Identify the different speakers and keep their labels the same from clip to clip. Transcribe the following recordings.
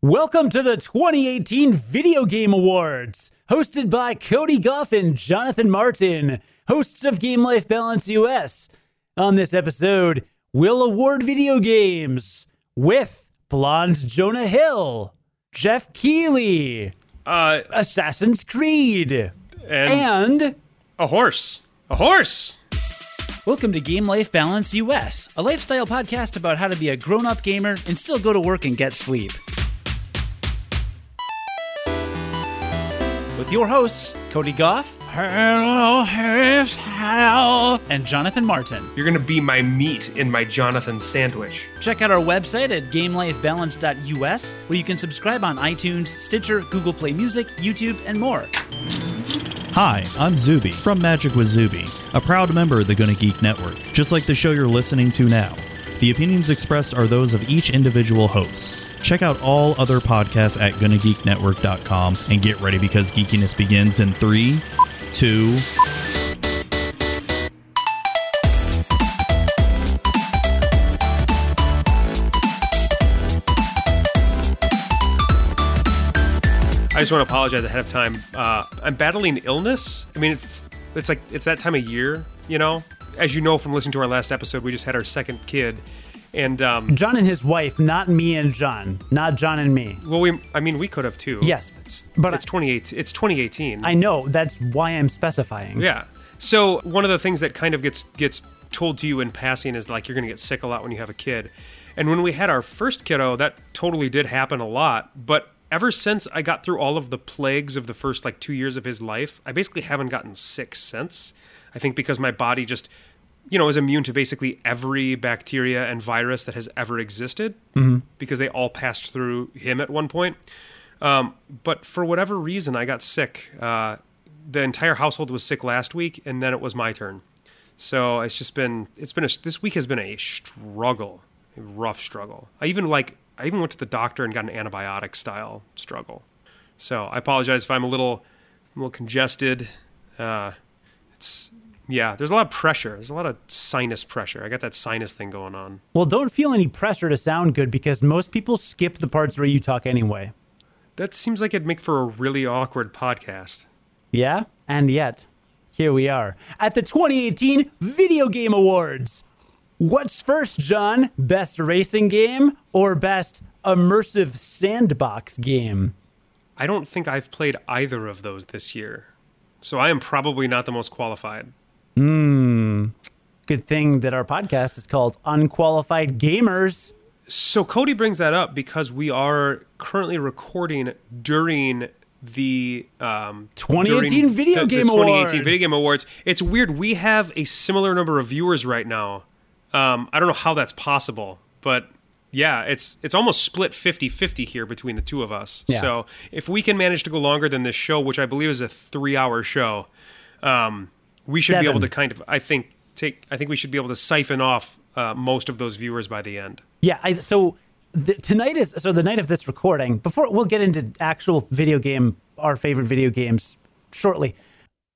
Speaker 1: Welcome to the 2018 Video Game Awards, hosted by Cody Goff and Jonathan Martin, hosts of Game Life Balance US. On this episode, we'll award video games with Blonde Jonah Hill, Geoff Keighley,
Speaker 2: Uh,
Speaker 1: Assassin's Creed,
Speaker 2: and,
Speaker 1: and
Speaker 2: a horse. A horse.
Speaker 1: Welcome to Game Life Balance US, a lifestyle podcast about how to be a grown up gamer and still go to work and get sleep. With your hosts, Cody Goff. Hello, hello. And Jonathan Martin.
Speaker 2: You're gonna be my meat in my Jonathan sandwich.
Speaker 1: Check out our website at gamelifebalance.us, where you can subscribe on iTunes, Stitcher, Google Play Music, YouTube, and more.
Speaker 3: Hi, I'm Zuby from Magic with Zuby, a proud member of the Gonna Geek Network, just like the show you're listening to now. The opinions expressed are those of each individual host. Check out all other podcasts at GonnaGeekNetwork.com and get ready because geekiness begins in three, two,
Speaker 2: I just want to apologize ahead of time. Uh, I'm battling illness. I mean, it's, it's like it's that time of year, you know. As you know from listening to our last episode, we just had our second kid, and um,
Speaker 1: John and his wife, not me and John, not John and me.
Speaker 2: well, we I mean, we could have too.
Speaker 1: Yes,
Speaker 2: it's,
Speaker 1: but
Speaker 2: it's
Speaker 1: I-
Speaker 2: 2018. It's 2018.
Speaker 1: I know, that's why I'm specifying.
Speaker 2: Yeah. So one of the things that kind of gets gets told to you in passing is like you're going to get sick a lot when you have a kid. And when we had our first kiddo, that totally did happen a lot. But ever since I got through all of the plagues of the first like two years of his life, I basically haven't gotten sick since. I think because my body just, you know, is immune to basically every bacteria and virus that has ever existed because they all passed through him at one point. Um, but for whatever reason, I got sick. Uh, the entire household was sick last week, and then it was my turn. So it's just been it's been a, this week has been a struggle, a rough struggle. I even like I even went to the doctor and got an antibiotic style struggle. So I apologize if I'm a little I'm a little congested. Uh, it's yeah, there's a lot of pressure. There's a lot of sinus pressure. I got that sinus thing going on.
Speaker 1: Well, don't feel any pressure to sound good because most people skip the parts where you talk anyway.
Speaker 2: That seems like it'd make for a really awkward podcast.
Speaker 1: Yeah? And yet, here we are at the 2018 Video Game Awards. What's first, John? Best racing game or best immersive sandbox game?
Speaker 2: I don't think I've played either of those this year. So I am probably not the most qualified.
Speaker 1: Good thing that our podcast is called Unqualified Gamers.
Speaker 2: So Cody brings that up because we are currently recording during the um,
Speaker 1: 2018
Speaker 2: during
Speaker 1: Video
Speaker 2: the,
Speaker 1: Game
Speaker 2: the 2018
Speaker 1: Awards.
Speaker 2: Video Game Awards. It's weird. We have a similar number of viewers right now. Um, I don't know how that's possible, but yeah, it's it's almost split 50-50 here between the two of us.
Speaker 1: Yeah.
Speaker 2: So if we can manage to go longer than this show, which I believe is a three-hour show, um, we should be able to kind of I think take I think we should be able to siphon off uh, most of those viewers by the end.
Speaker 1: Yeah, I, so the, tonight is so the night of this recording. Before we'll get into actual video game, our favorite video games shortly.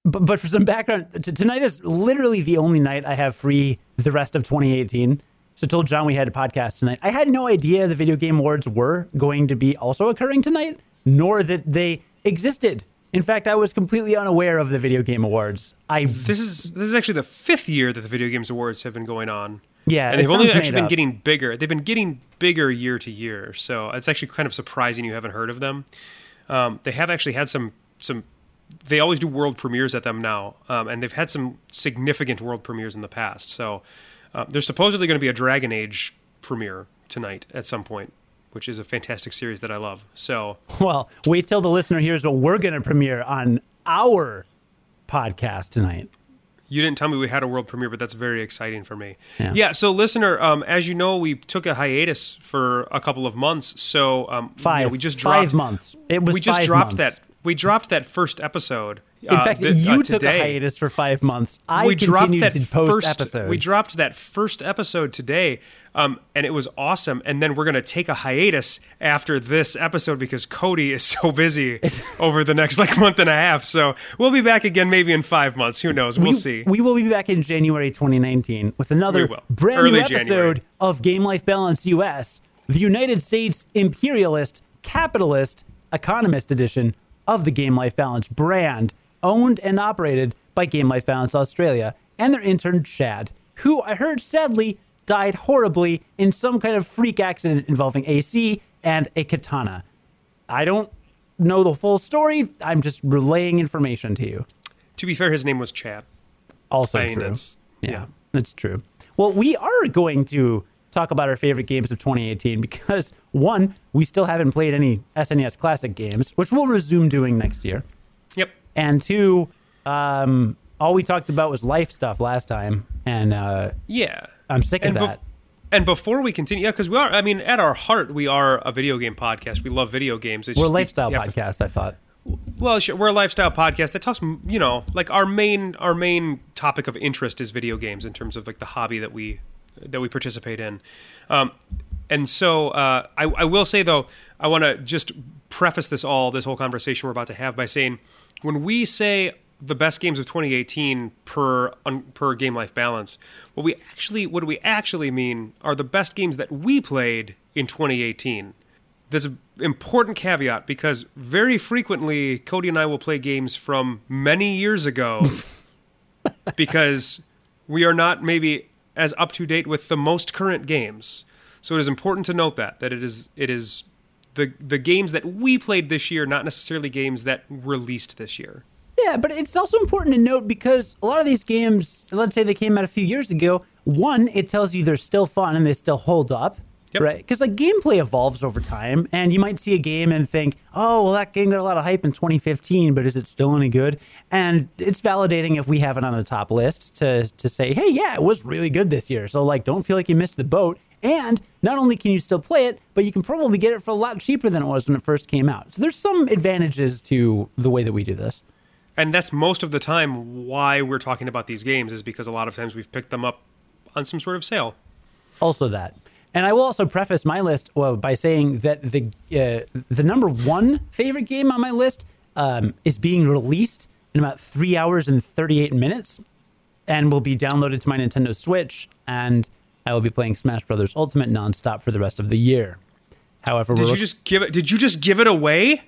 Speaker 1: But, but for some background, t- tonight is literally the only night I have free the rest of 2018. So told John we had a podcast tonight. I had no idea the video game awards were going to be also occurring tonight, nor that they existed. In fact, I was completely unaware of the video game awards. I
Speaker 2: This is this is actually the fifth year that the Video Games Awards have been going on.
Speaker 1: Yeah,
Speaker 2: and they've only actually been
Speaker 1: up.
Speaker 2: getting bigger. They've been getting bigger year to year. So it's actually kind of surprising you haven't heard of them. Um, they have actually had some some. They always do world premieres at them now, um, and they've had some significant world premieres in the past. So uh, there's supposedly going to be a Dragon Age premiere tonight at some point, which is a fantastic series that I love. So
Speaker 1: well wait till the listener hears what we're going to premiere on our podcast tonight.
Speaker 2: You didn't tell me we had a world premiere, but that's very exciting for me.
Speaker 1: Yeah.
Speaker 2: yeah so listener, um, as you know, we took a hiatus for a couple of months. So um, you know,
Speaker 1: Five.
Speaker 2: we just
Speaker 1: five
Speaker 2: dropped,
Speaker 1: months. It was
Speaker 2: we just
Speaker 1: five
Speaker 2: dropped
Speaker 1: months.
Speaker 2: that. We dropped that first episode.
Speaker 1: In
Speaker 2: uh,
Speaker 1: fact,
Speaker 2: thi-
Speaker 1: you
Speaker 2: uh,
Speaker 1: took a hiatus for five months. I
Speaker 2: we dropped
Speaker 1: continued
Speaker 2: that
Speaker 1: to post
Speaker 2: first,
Speaker 1: episodes.
Speaker 2: We dropped that first episode today, um, and it was awesome. And then we're going to take a hiatus after this episode because Cody is so busy over the next like month and a half. So we'll be back again maybe in five months. Who knows? We'll
Speaker 1: we,
Speaker 2: see.
Speaker 1: We will be back in January 2019 with another brand
Speaker 2: Early
Speaker 1: new episode
Speaker 2: January.
Speaker 1: of Game Life Balance US, the United States imperialist capitalist economist edition of the Game Life Balance brand, owned and operated by Game Life Balance Australia and their intern Chad, who I heard sadly died horribly in some kind of freak accident involving AC and a katana. I don't know the full story. I'm just relaying information to you.
Speaker 2: To be fair, his name was Chad.
Speaker 1: Also
Speaker 2: I mean,
Speaker 1: true.
Speaker 2: it's-
Speaker 1: yeah,
Speaker 2: yeah.
Speaker 1: that's true. Well, we are going to talk about our favorite games of 2018 because one, we still haven't played any SNES Classic games, which we'll resume doing next year.
Speaker 2: Yep.
Speaker 1: And two, um, all we talked about was life stuff last time, and uh,
Speaker 2: Yeah.
Speaker 1: I'm sick of
Speaker 2: And bef-
Speaker 1: that.
Speaker 2: and before we continue, yeah, because we are, I mean, at our heart, we are a video game podcast. We love video games. It's
Speaker 1: We're a
Speaker 2: just we-
Speaker 1: lifestyle
Speaker 2: have to-
Speaker 1: podcast. I thought.
Speaker 2: well, sure, we're a lifestyle podcast that talks, you know, like our main our main topic of interest is video games in terms of like the hobby that we that we participate in. Um, and so uh, I, I will say though, I want to just preface this all this whole conversation we're about to have by saying when we say the best games of 2018 per un, per game life balance, what we actually what do we actually mean are the best games that we played in 2018 there's an important caveat because very frequently Cody and I will play games from many years ago because we are not maybe as up to date with the most current games. So it is important to note that that it is it is the the games that we played this year, not necessarily games that released this year.
Speaker 1: Yeah, but it's also important to note because a lot of these games, let's say they came out a few years ago, one, it tells you they're still fun and they still hold up.
Speaker 2: Yep.
Speaker 1: Right? Because like gameplay evolves over time, and you might see a game and think, oh, well, that game got a lot of hype in 2015, but is it still any good? And it's validating if we have it on the top list to, to say, hey, yeah, it was really good this year. So, like, don't feel like you missed the boat. And not only can you still play it, but you can probably get it for a lot cheaper than it was when it first came out. So, there's some advantages to the way that we do this.
Speaker 2: And that's most of the time why we're talking about these games is because a lot of times we've picked them up on some sort of sale.
Speaker 1: also that. And I will also preface my list well, by saying that the uh, the number one favorite game on my list um, is being released in about three hours and thirty eight minutes, and will be downloaded to my Nintendo Switch, and I will be playing Smash Brothers Ultimate nonstop for the rest of the year. However,
Speaker 2: Did you just give it? Did you just give it away?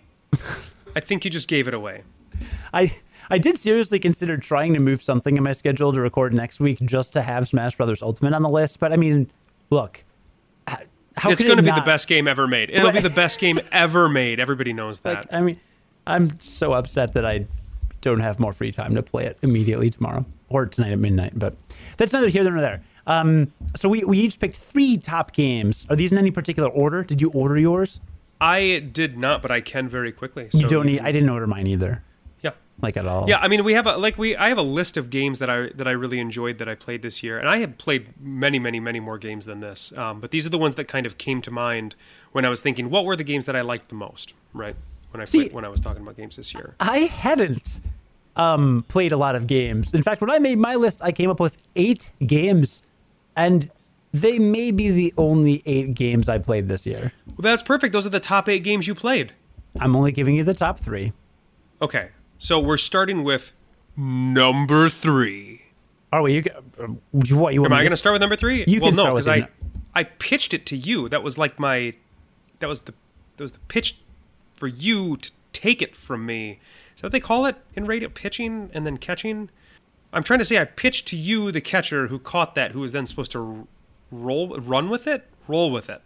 Speaker 2: I think you just gave it away.
Speaker 1: I I did seriously consider trying to move something in my schedule to record next week just to have Smash Brothers Ultimate on the list, but I mean, look. How
Speaker 2: it's going to
Speaker 1: it
Speaker 2: be the best game ever made. It'll be the best game ever made. Everybody knows that.
Speaker 1: Like, I mean, I'm so upset that I don't have more free time to play it immediately tomorrow or tonight at midnight. But that's neither here nor there. Um, so we, we each picked three top games. Are these in any particular order? Did you order yours?
Speaker 2: I did not, but I can very quickly.
Speaker 1: You don't need. I didn't order mine either,
Speaker 2: Yeah.
Speaker 1: like at all.
Speaker 2: Yeah, I mean, we have a like we. I have a list of games that I that I really enjoyed that I played this year, and I have played many, many, many more games than this. Um, but these are the ones that kind of came to mind when I was thinking, what were the games that I liked the most, right? When I
Speaker 1: See-
Speaker 2: played, when I was talking about games this year.
Speaker 1: I hadn't um, played a lot of games. In fact, when I made my list, I came up with eight games, and they may be the only eight games I played this year.
Speaker 2: Well, that's perfect. Those are the top eight games you played.
Speaker 1: I'm only giving you the top three.
Speaker 2: Okay, so we're starting with number three.
Speaker 1: Are we? You, uh, you- what you want?
Speaker 2: Am I going to start with number three?
Speaker 1: You
Speaker 2: well,
Speaker 1: can
Speaker 2: no, because. I I pitched it to you. That was like my that was the that was the pitch for you to take it from me. Is that what they call it in radio? Pitching and then catching. I'm trying to say I pitched to you, the catcher, who caught that, who was then supposed to roll, run with it, roll with it,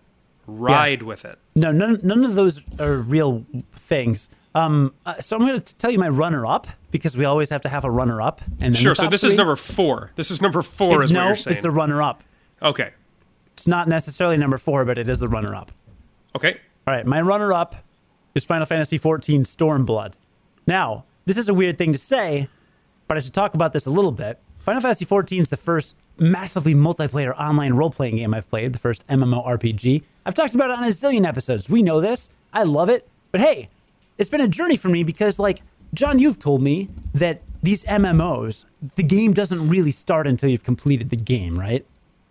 Speaker 2: ride with it.
Speaker 1: No, none, none of those are real things. Um, uh, so I'm going to tell you my runner-up because we always have to have a runner-up. And then
Speaker 2: Sure. So this is number four. This is number four, is
Speaker 1: no,
Speaker 2: what you're saying.
Speaker 1: it's the runner-up.
Speaker 2: okay.
Speaker 1: It's not necessarily number four, but it is the runner-up.
Speaker 2: Okay.
Speaker 1: All right, my runner-up is Final Fantasy XIV Stormblood. Now, this is a weird thing to say, but I should talk about this a little bit. Final Fantasy XIV is the first massively multiplayer online role-playing game I've played, the first MMORPG. I've talked about it on a zillion episodes. We know this. I love it. But hey, it's been a journey for me because, like, John, you've told me that these MMOs, the game doesn't really start until you've completed the game, right?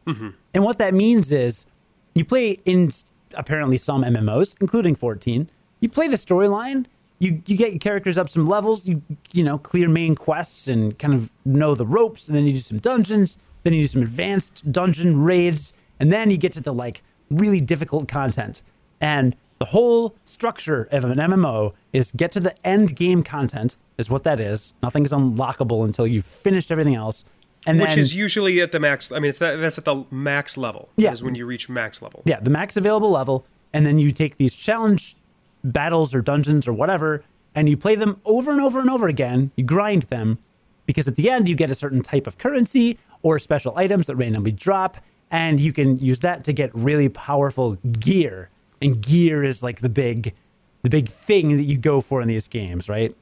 Speaker 1: Mm-hmm. And what that means is you play in apparently some MMOs, including 14. You play the storyline, you you get your characters up some levels, you you know, clear main quests and kind of know the ropes, and then you do some dungeons, then you do some advanced dungeon raids, and then you get to the like really difficult content. And The whole structure of an MMO is get to the end game content, is what that is. Nothing is unlockable until you've finished everything else. And
Speaker 2: Which
Speaker 1: then,
Speaker 2: is usually at the max. I mean, it's that, that's at the max level.
Speaker 1: Yeah.
Speaker 2: Is when you reach max level.
Speaker 1: yeah, the max available level, and then you take these challenge battles or dungeons or whatever, and you play them over and over and over again. You grind them because at the end you get a certain type of currency or special items that randomly drop, and you can use that to get really powerful gear. And gear is like the big, the big thing that you go for in these games, right?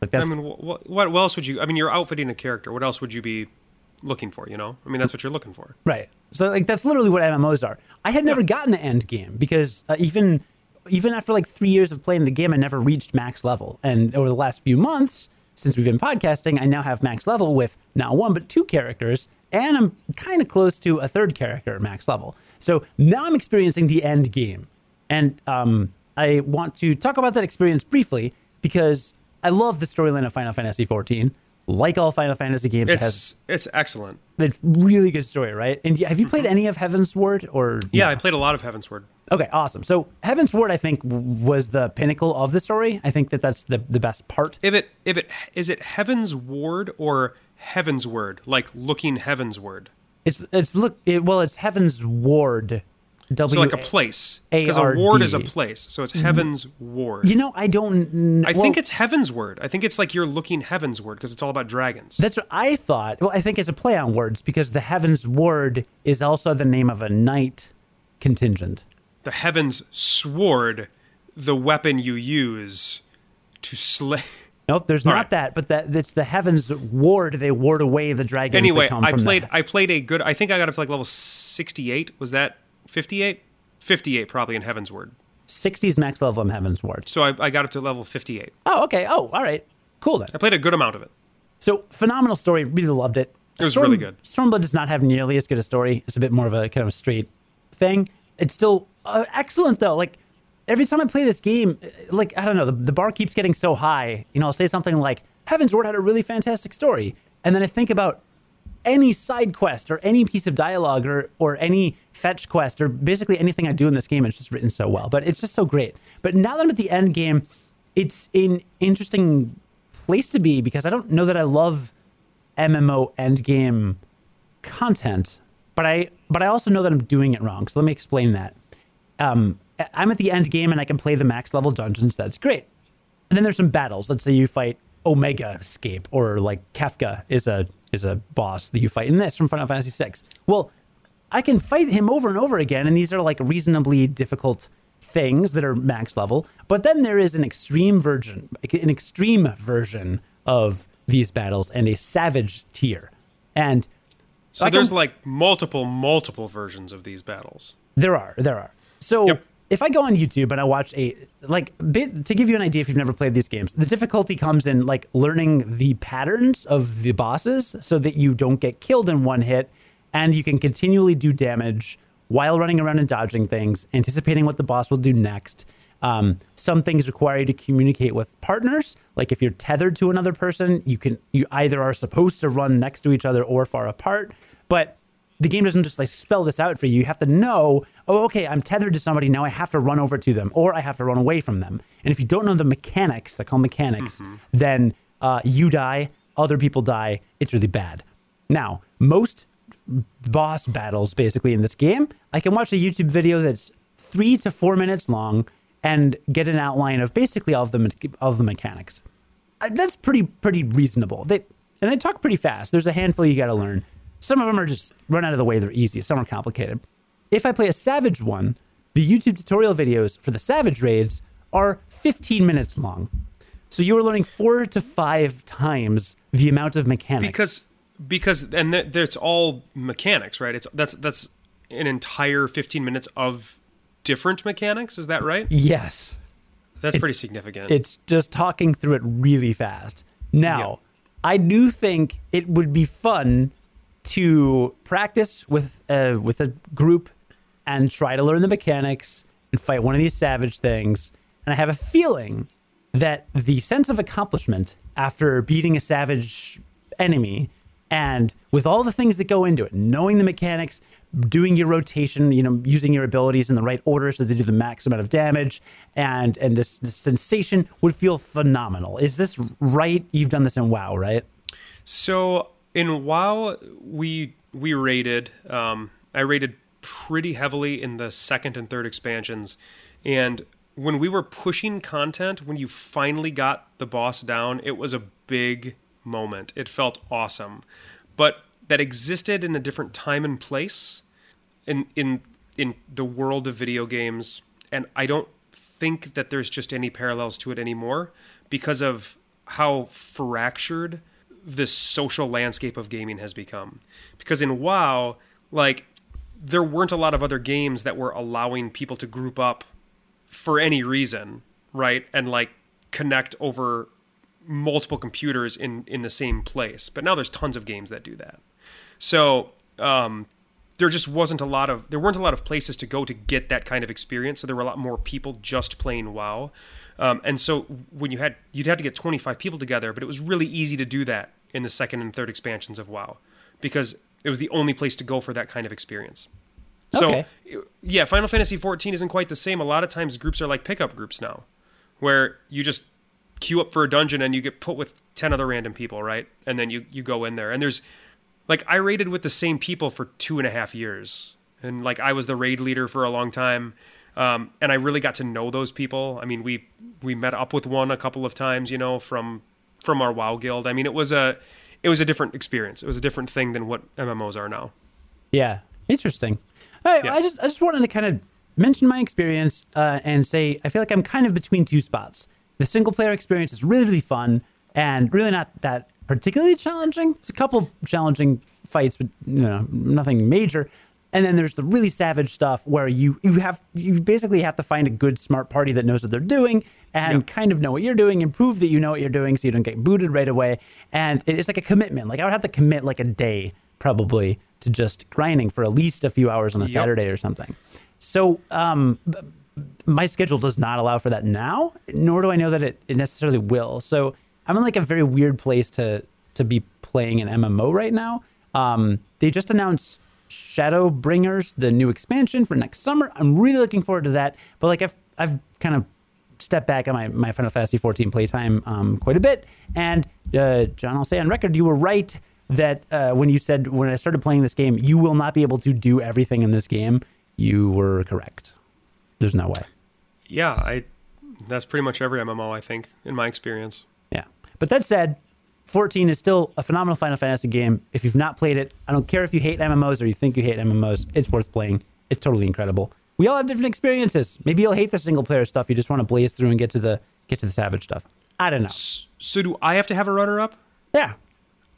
Speaker 1: Like that's.
Speaker 2: I mean, what, what else would you? I mean, you're outfitting a character. What else would you be looking for? You know, I mean, that's what you're looking for.
Speaker 1: Right. So like that's literally what MMOs are. I had never gotten to end game because uh, even even after like three years of playing the game, I never reached max level. And over the last few months, since we've been podcasting, I now have max level with not one but two characters, and I'm kind of close to a third character at max level. So now I'm experiencing the end game, and um, I want to talk about that experience briefly because I love the storyline of Final Fantasy XIV. Like all Final Fantasy games, it has
Speaker 2: It's it's excellent.
Speaker 1: it's really good story, right? And have you played any of Heaven's Ward or
Speaker 2: Mm-hmm. Yeah,
Speaker 1: no?
Speaker 2: I played a lot of Heaven's Word.
Speaker 1: Okay, awesome. So Heaven's Ward, I think, was the pinnacle of the story. I think that that's the the best part.
Speaker 2: If it if it is it Heaven's Ward or Heaven's Word, like looking Heaven's Word.
Speaker 1: It's it's look it, well, it's Heaven's Ward. W
Speaker 2: So like a place, because a ward is a place. So it's mm-hmm. Heaven's Ward.
Speaker 1: You know, I don't.
Speaker 2: I
Speaker 1: well,
Speaker 2: think it's Heaven's Word. I think it's like you're looking Heaven's Word because it's all about dragons.
Speaker 1: that's what I thought. Well, I think it's a play on words because the Heaven's Ward is also the name of a knight contingent.
Speaker 2: The Heaven's Sword, the weapon you use to slay.
Speaker 1: Nope, there's
Speaker 2: All
Speaker 1: not
Speaker 2: right.
Speaker 1: that, but that it's the Heaven's Ward. They ward away the dragons.
Speaker 2: Anyway,
Speaker 1: that come
Speaker 2: I played.
Speaker 1: that.
Speaker 2: I played a good. I think I got up to like level sixty-eight. Was that fifty-eight? Fifty-eight, probably in Heaven's Word.
Speaker 1: 60s max level in Heaven's Ward.
Speaker 2: So I, I got up to level fifty-eight.
Speaker 1: Oh, okay. Oh, all right. Cool then.
Speaker 2: I played a good amount of it.
Speaker 1: So phenomenal story. Really loved it.
Speaker 2: It was really good.
Speaker 1: Stormblood does not have nearly as good a story. It's a bit more of a kind of a straight thing. It's still uh, excellent though. Like every time I play this game, uh, like I don't know, the, the bar keeps getting so high. You know, I'll say something like Heaven's Word had a really fantastic story, and then I think about any side quest or any piece of dialogue or or any fetch quest or basically anything I do in this game. It's just written so well, but it's just so great. But now that I'm at the end game, it's an interesting place to be because I don't know that I love MMO endgame content, but I but I also know that I'm doing it wrong. So let me explain that. Um, I'm at the end game and I can play the max level dungeons. That's great. And then there's some battles. Let's say you fight Omega Escape or like Kefka is a is a boss that you fight in this from Final Fantasy VI. Well, I can fight him over and over again, and these are like reasonably difficult things that are max level. But then there is an extreme version, an extreme version of these battles and a savage tier. And
Speaker 2: So
Speaker 1: I can-
Speaker 2: there's um, like multiple, multiple versions of these battles.
Speaker 1: There are, there are. So
Speaker 2: Yep.
Speaker 1: if I go on YouTube and I watch a like bit, to give you an idea if you've never played these games, the difficulty comes in like learning the patterns of the bosses so that you don't get killed in one hit and you can continually do damage while running around and dodging things, anticipating what the boss will do next. Um, some things require you to communicate with partners. Like if you're tethered to another person, you can you either are supposed to run next to each other or far apart. But the game doesn't just like spell this out for you. You have to know, oh, okay, I'm tethered to somebody. Now I have to run over to them or I have to run away from them. And if you don't know the mechanics, they're called mechanics, then uh, you die, other people die. It's really bad. Now, most boss battles basically in this game, I can watch a YouTube video that's three to four minutes long and get an outline of basically all of the, me- of the mechanics. Uh, That's pretty pretty reasonable. They and they talk pretty fast. There's a handful you got to learn. Some of them are just run out of the way. They're easy. Some are complicated. If I play a Savage one, the YouTube tutorial videos for the Savage raids are 15 minutes long. So you are learning four to five times the amount of mechanics.
Speaker 2: because because and th- that's all mechanics, right? It's that's that's an entire 15 minutes of different mechanics. Is that right?
Speaker 1: yes,
Speaker 2: That's pretty significant.
Speaker 1: it's just talking through it really fast. Now, I do think it would be fun to practice with uh, with a group and try to learn the mechanics and fight one of these savage things. And I have a feeling that the sense of accomplishment after beating a savage enemy And with all the things that go into it, knowing the mechanics, doing your rotation, you know, using your abilities in the right order so they do the max amount of damage, and and this, this sensation would feel phenomenal. Is this right? You've done this in WoW, right?
Speaker 2: So in WoW, we we rated. Um, I rated pretty heavily in the second and third expansions, and when we were pushing content, when you finally got the boss down, it was a big moment. It felt awesome, but that existed in a different time and place in in in the world of video games, and I don't think that there's just any parallels to it anymore because of how fractured the social landscape of gaming has become. Because in WoW, like there weren't a lot of other games that were allowing people to group up for any reason, right? And like connect over multiple computers in in the same place. But now there's tons of games that do that. So um, there just wasn't a lot of there weren't a lot of places to go to get that kind of experience. So there were a lot more people just playing WoW. Um, and so when you had you'd have to get 25 people together, but it was really easy to do that in the second and third expansions of WoW because it was the only place to go for that kind of experience. So
Speaker 1: Okay.
Speaker 2: yeah, Final Fantasy 14 isn't quite the same. A lot of times groups are like pickup groups now, where you just queue up for a dungeon and you get put with 10 other random people, right? And then you you go in there and there's like I raided with the same people for two and a half years, and like I was the raid leader for a long time. Um, and I really got to know those people. I mean, we we met up with one a couple of times, you know, from from our WoW guild. I mean, it was a it was a different experience. It was a different thing than what MMOs are now.
Speaker 1: Yeah, interesting. All right,
Speaker 2: Yeah.
Speaker 1: I just I just wanted to kind of mention my experience uh, and say I feel like I'm kind of between two spots. The single player experience is really really fun and really not that particularly challenging. It's a couple challenging fights, but you know nothing major. And then there's the really savage stuff where you you have you basically have to find a good smart party that knows what they're doing and
Speaker 2: Yeah.
Speaker 1: kind of know what you're doing and prove that you know what you're doing so you don't get booted right away. And it's like a commitment. Like I would have to commit like a day probably to just grinding for at least a few hours on a
Speaker 2: Yep.
Speaker 1: Saturday or something. So um, my schedule does not allow for that now, nor do I know that it, it necessarily will. So I'm in like a very weird place to to be playing an MMO right now. Um, they just announced Shadowbringers, the new expansion for next summer. I'm really looking forward to that. But like I've I've kind of stepped back on my, my Final Fantasy 14 playtime um, quite a bit. And uh, John, I'll say on record, you were right that uh, when you said when I started playing this game, you will not be able to do everything in this game. You were correct. There's no way.
Speaker 2: Yeah, I that's pretty much every MMO I think in my experience.
Speaker 1: Yeah. But that said, 14 is still a phenomenal Final Fantasy game. If you've not played it, I don't care if you hate MMOs or you think you hate MMOs, it's worth playing. It's totally incredible. We all have different experiences. Maybe you'll hate the single player stuff. You just want to blaze through and get to the get to the savage stuff. I don't know.
Speaker 2: So do I have to have a runner up?
Speaker 1: Yeah.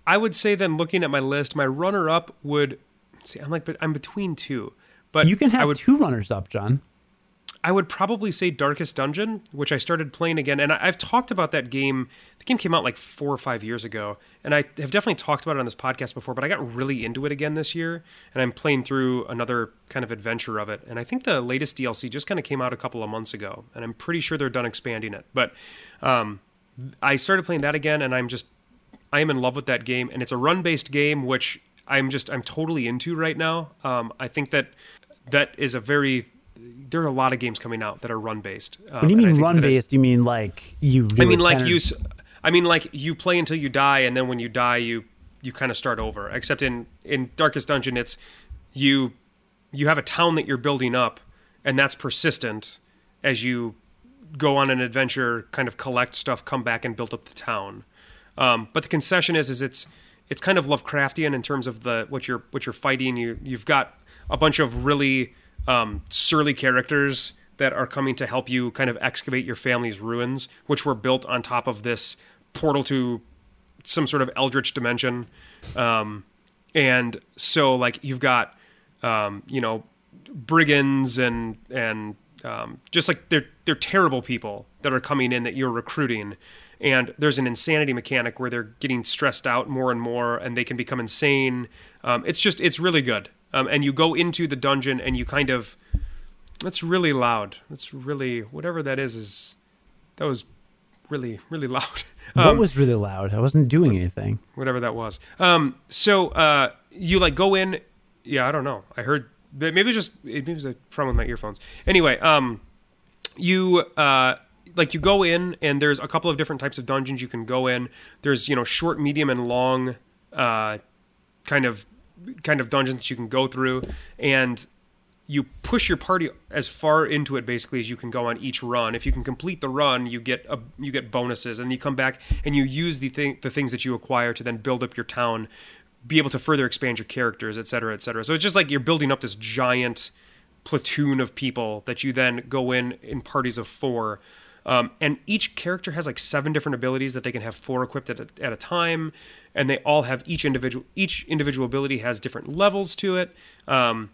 Speaker 2: I would say then looking at my list, my runner up would see I'm like but I'm between two. But
Speaker 1: You can have
Speaker 2: would
Speaker 1: two runners up, John.
Speaker 2: I would probably say Darkest Dungeon, which I started playing again, and I, I've talked about that game. The game came out like four or five years ago, and I have definitely talked about it on this podcast before. But I got really into it again this year, and I'm playing through another kind of adventure of it. And I think the latest DLC just kind of came out a couple of months ago, and I'm pretty sure they're done expanding it. But um, I started playing that again, and I'm just I am in love with that game, and it's a run-based game, which I'm just I'm totally into right now. Um, I think that that is a very there are a lot of games coming out that are run-based. Um,
Speaker 1: When you mean run
Speaker 2: that is-
Speaker 1: based, you mean like you
Speaker 2: I mean, like you. I mean, like you play until you die, and then when you die, you you kind of start over. Except in in Darkest Dungeon, it's you you have a town that you're building up, and that's persistent as you go on an adventure, kind of collect stuff, come back and build up the town. Um, but the concession is, is it's it's kind of Lovecraftian in terms of the what you're what you're fighting. You you've got a bunch of really um, surly characters that are coming to help you kind of excavate your family's ruins, which were built on top of this portal to some sort of eldritch dimension. Um, and so like you've got um, you know brigands and and um, just like they're they're terrible people that are coming in that you're recruiting. And there's an insanity mechanic where they're getting stressed out more and more and they can become insane. Um, it's just it's really good um, and you go into the dungeon and you kind of that's really loud That's really whatever that is is that was really really loud.
Speaker 1: what
Speaker 2: Um,
Speaker 1: was really loud? I wasn't doing anything.
Speaker 2: whatever that was. Um, so uh, you like go in. Yeah, I don't know. I heard maybe it's just maybe it was a problem with my earphones. Anyway, um, you uh, like you go in and there's a couple of different types of dungeons you can go in. There's you know short, medium, and long uh, kind of kind of dungeons that you can go through and you push your party as far into it basically as you can go on each run. If you can complete the run, you get a, you get bonuses, and you come back and you use the thing the things that you acquire to then build up your town, be able to further expand your characters, et cetera, et cetera. So it's just like you're building up this giant platoon of people that you then go in in parties of four. Um, and each character has like seven different abilities that they can have four equipped at a, at a time, and they all have each individual each individual ability has different levels to it. Um,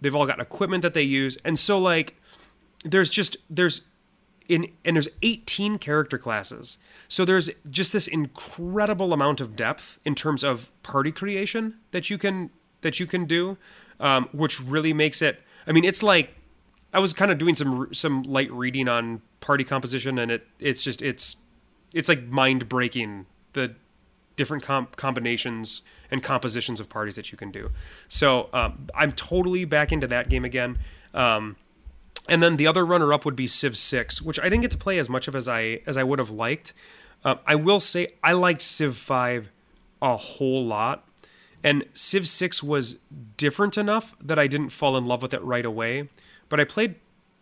Speaker 2: they've all got equipment that they use, and so like there's just there's in and there's 18 character classes, so there's just this incredible amount of depth in terms of party creation that you can that you can do, um, which really makes it. I mean, it's like I was kind of doing some some light reading on party composition, and it it's just it's it's like mind breaking the different comp- combinations and compositions of parties that you can do. So um, I'm totally back into that game again. Um, and then the other runner up would be Civ 6, which I didn't get to play as much of as I as I would have liked. Uh, I will say I liked Civ 5 a whole lot. And Civ 6 was different enough that I didn't fall in love with it right away. But I played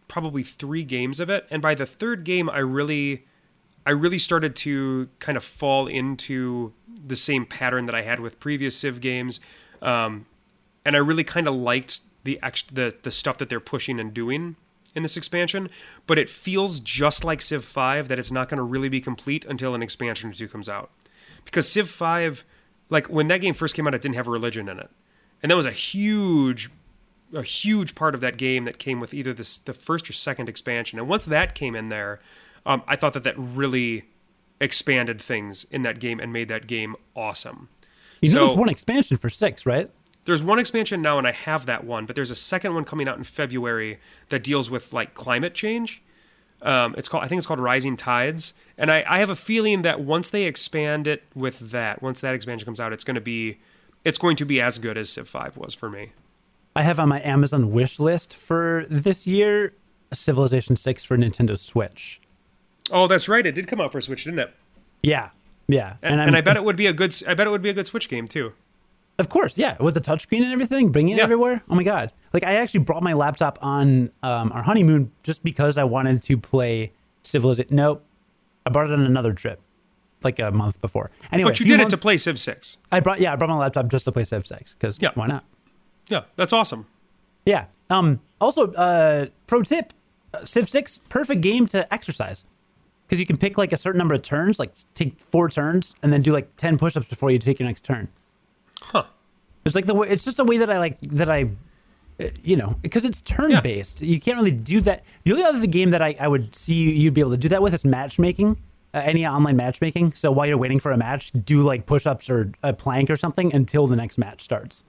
Speaker 2: probably three games of it, and by the third game, I really, I really started to kind of fall into the same pattern that I had with previous Civ games, um, and I really kind of liked the ex- the the stuff that they're pushing and doing in this expansion. But it feels just like Civ 5 that it's not going to really be complete until an expansion or two comes out, because Civ 5, like when that game first came out, it didn't have religion in it, and that was a huge a huge part of that game that came with either this, the first or second expansion. And once that came in there, um, I thought that that really expanded things in that game and made that game awesome.
Speaker 1: You know,
Speaker 2: So-
Speaker 1: it's one expansion for six, right?
Speaker 2: There's one expansion now, and I have that one, but there's a second one coming out in February that deals with like climate change. Um, it's called, I think it's called Rising Tides, and I, I have a feeling that once they expand it with that, once that expansion comes out, it's going to be, it's going to be as good as Civ Five was for me.
Speaker 1: I have on my Amazon wish list for this year Civilization 6 for Nintendo Switch.
Speaker 2: Oh, that's right, it did come out for Switch, didn't it?
Speaker 1: Yeah. Yeah.
Speaker 2: And,
Speaker 1: I'm-
Speaker 2: and I bet it would be a good. I bet it would be a good Switch game too.
Speaker 1: Of course, yeah, with the touchscreen and everything, bringing it
Speaker 2: Yeah.
Speaker 1: everywhere. Oh my god! Like I actually brought my laptop on um, our honeymoon just because I wanted to play Civilization. Nope, I brought it on another trip, like a month before. Anyway,
Speaker 2: But you did it to play Civ Six.
Speaker 1: I brought yeah, I brought my laptop just to play Civ Six because
Speaker 2: Yeah.
Speaker 1: why not?
Speaker 2: Yeah, that's awesome.
Speaker 1: Yeah. Um. Also, uh, pro tip: uh, Civ Six, perfect game to exercise because you can pick like a certain number of turns, like take four turns, and then do like ten push-ups before you take your next turn.
Speaker 2: Huh.
Speaker 1: It's like the way. It's just a way that I like that I, uh, you know, because it's turn based. You can't really do that. The only other game that I, I would see you, you'd be able to do that with is matchmaking. Uh, any online matchmaking. So while you're waiting for a match, do like push-ups or a plank or something until the next match starts.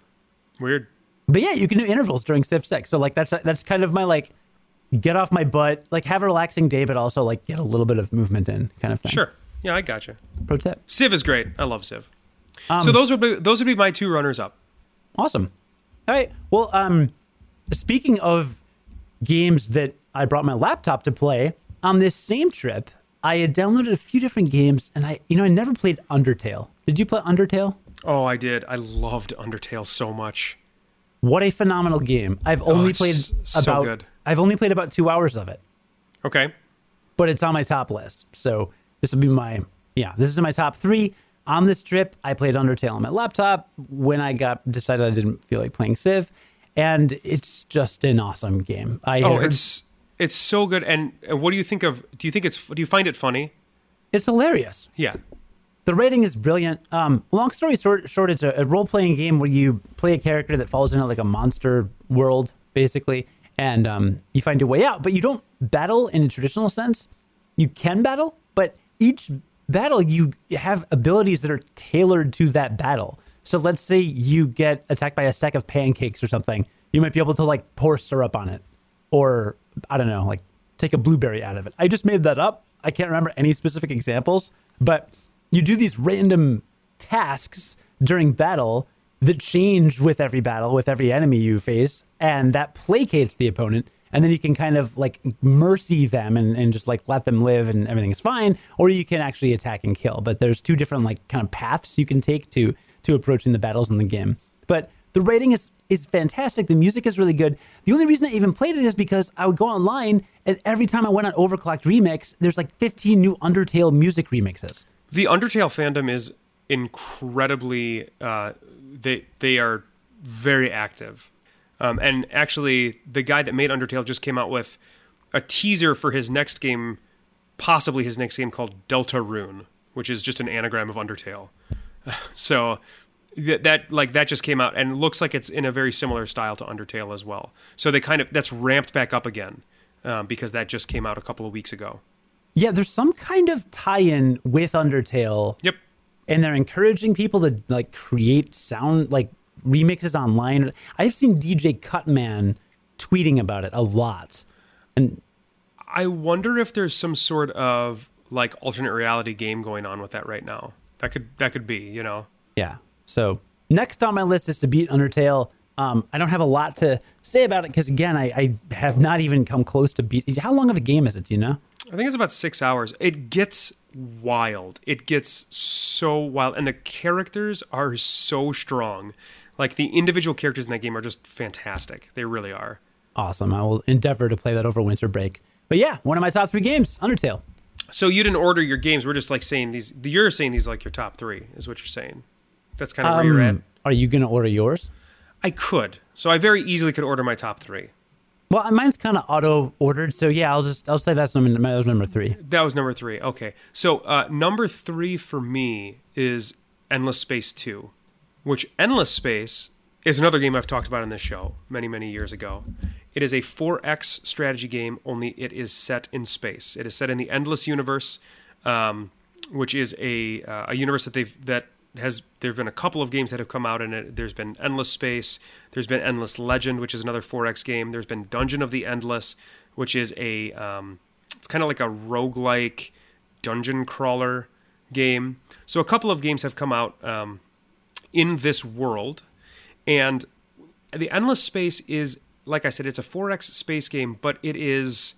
Speaker 2: Weird.
Speaker 1: But yeah, you can do intervals during Civ Six. So like that's that's kind of my like get off my butt, like have a relaxing day, but also like get a little bit of movement in kind of thing.
Speaker 2: Sure. Yeah, I gotcha.
Speaker 1: Pro tip.
Speaker 2: Civ is great. I love Civ.
Speaker 1: Um,
Speaker 2: so those would be those would be my two runners up.
Speaker 1: Awesome. All right. Well, um, speaking of games that I brought my laptop to play on this same trip, I had downloaded a few different games, and I, you know, I never played Undertale. Did you play Undertale?
Speaker 2: Oh, I did. I loved Undertale so much.
Speaker 1: What a phenomenal game! I've oh, only
Speaker 2: Oh,
Speaker 1: played
Speaker 2: so
Speaker 1: about
Speaker 2: good.
Speaker 1: I've only played about two hours of it,
Speaker 2: Okay.
Speaker 1: but it's on my top list. So this will be my yeah. This is my top three on this trip. I played Undertale on my laptop when I got decided I didn't feel like playing Civ, and it's just an awesome game. I
Speaker 2: Oh,
Speaker 1: heard-
Speaker 2: it's it's so good. And what do you think of? Do you think it's? Do you find it funny?
Speaker 1: it's hilarious.
Speaker 2: Yeah.
Speaker 1: The rating is brilliant. Um, long story short, short it's a, a role playing game where you play a character that falls into like a monster world, basically, and um, you find your way out. But you don't battle in a traditional sense. You can battle, but each battle you have abilities that are tailored to that battle. So let's say you get attacked by a stack of pancakes or something. You might be able to like pour syrup on it, or I don't know, like take a blueberry out of it. I just made that up, I can't remember any specific examples, but you do these random tasks during battle that change with every battle, with every enemy you face, and that placates the opponent. And then you can kind of like mercy them and, and just like let them live and everything is fine. Or you can actually attack and kill. But there's two different like kind of paths you can take to to approaching the battles in the game. But the writing is is fantastic. The music is really good. The only reason I even played it is because I would go online and every time I went on Overclocked Remix, there's like 15 new Undertale music remixes.
Speaker 2: The Undertale fandom is incredibly uh, they they are very active. Um, and actually, the guy that made Undertale just came out with a teaser for his next game, possibly his next game called Deltarune, which is just an anagram of Undertale. so that, that like that just came out and looks like it's in a very similar style to Undertale as well. So they kind of that's ramped back up again um, because that just came out a couple of weeks ago.
Speaker 1: Yeah, there's some kind of tie-in with Undertale.
Speaker 2: Yep.
Speaker 1: And they're encouraging people to like create sound like remixes online. I've seen DJ Cutman tweeting about it a lot. And
Speaker 2: I wonder if there's some sort of like alternate reality game going on with that right now. That could that could be, you know.
Speaker 1: Yeah. So next on my list is to beat Undertale. Um, I don't have a lot to say about it because again, I, I, have not even come close to beat. How long of a game is it? Do you know?
Speaker 2: I think it's about six hours. It gets wild. It gets so wild, and the characters are so strong. Like the individual characters in that game are just fantastic. They really are.
Speaker 1: Awesome. I will endeavor to play that over winter break. But yeah, one of my top three games, Undertale.
Speaker 2: So you didn't order your games. We're just like saying these. You're saying these like your top three is what you're saying. That's kind of um, where you're at. Um,
Speaker 1: are you going to order yours?
Speaker 2: I could. So I very easily could order my top three.
Speaker 1: Well, mine's kind of auto ordered, so yeah, I'll just I'll say that's number that was number three.
Speaker 2: That was number three. Okay, so uh, number three for me is Endless Space Two, which Endless Space is another game I've talked about in this show many many years ago. It is a 4X strategy game, only it is set in space. It is set in the Endless Universe, um, which is a uh, a universe that they've that has there've been a couple of games that have come out in it. There's been Endless Space, there's been Endless Legend, which is another 4X game. There's been Dungeon of the Endless, which is a um, it's kind of like a roguelike dungeon crawler game. So a couple of games have come out um, in this world, and the Endless Space is like I said, it's a 4X space game, but it is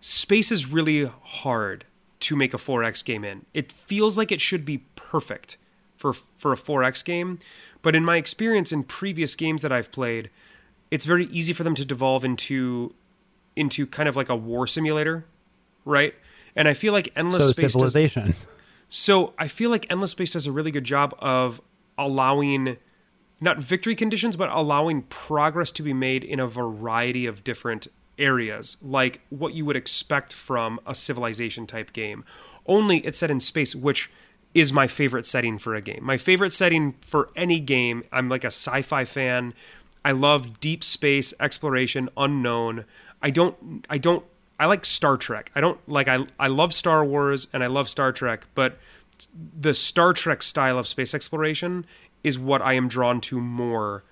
Speaker 2: space is really hard to make a 4X game in. It feels like it should be perfect for for a 4X game, but in my experience in previous games that I've played, it's very easy for them to devolve into into kind of like a war simulator, right? And I feel like Endless
Speaker 1: so
Speaker 2: Space
Speaker 1: civilization.
Speaker 2: Does, so I feel like Endless Space does a really good job of allowing not victory conditions, but allowing progress to be made in a variety of different areas, like what you would expect from a civilization type game. Only it's set in space, which is my favorite setting for a game. My favorite setting for any game, I'm like a sci fi fan. I love deep space exploration, unknown. I don't, I don't, I like Star Trek. I don't like, I, I love Star Wars and I love Star Trek, but the Star Trek style of space exploration is what I am drawn to more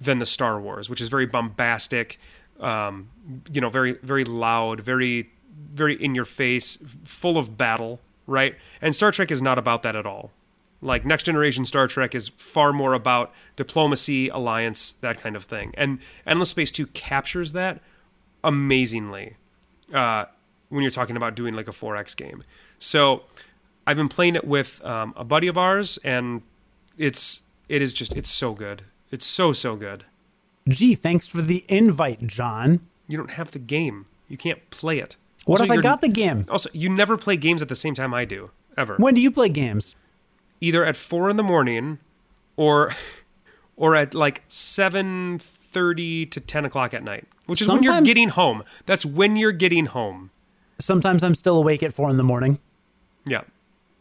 Speaker 2: than the Star Wars, which is very bombastic, um, you know, very, very loud, very, very in your face, full of battle right? And Star Trek is not about that at all. Like Next Generation Star Trek is far more about diplomacy, alliance, that kind of thing. And Endless Space 2 captures that amazingly uh, when you're talking about doing like a 4X game. So I've been playing it with um, a buddy of ours, and it's it is just it's so good. It's so so good.
Speaker 1: Gee, thanks for the invite, John.
Speaker 2: You don't have the game. You can't play it.
Speaker 1: What also, if I got the game?
Speaker 2: Also, you never play games at the same time I do, ever.
Speaker 1: When do you play games?
Speaker 2: Either at four in the morning, or or at like seven thirty to ten o'clock at night, which is Sometimes, when you're getting home. That's when you're getting home.
Speaker 1: Sometimes I'm still awake at four in the morning.
Speaker 2: Yeah,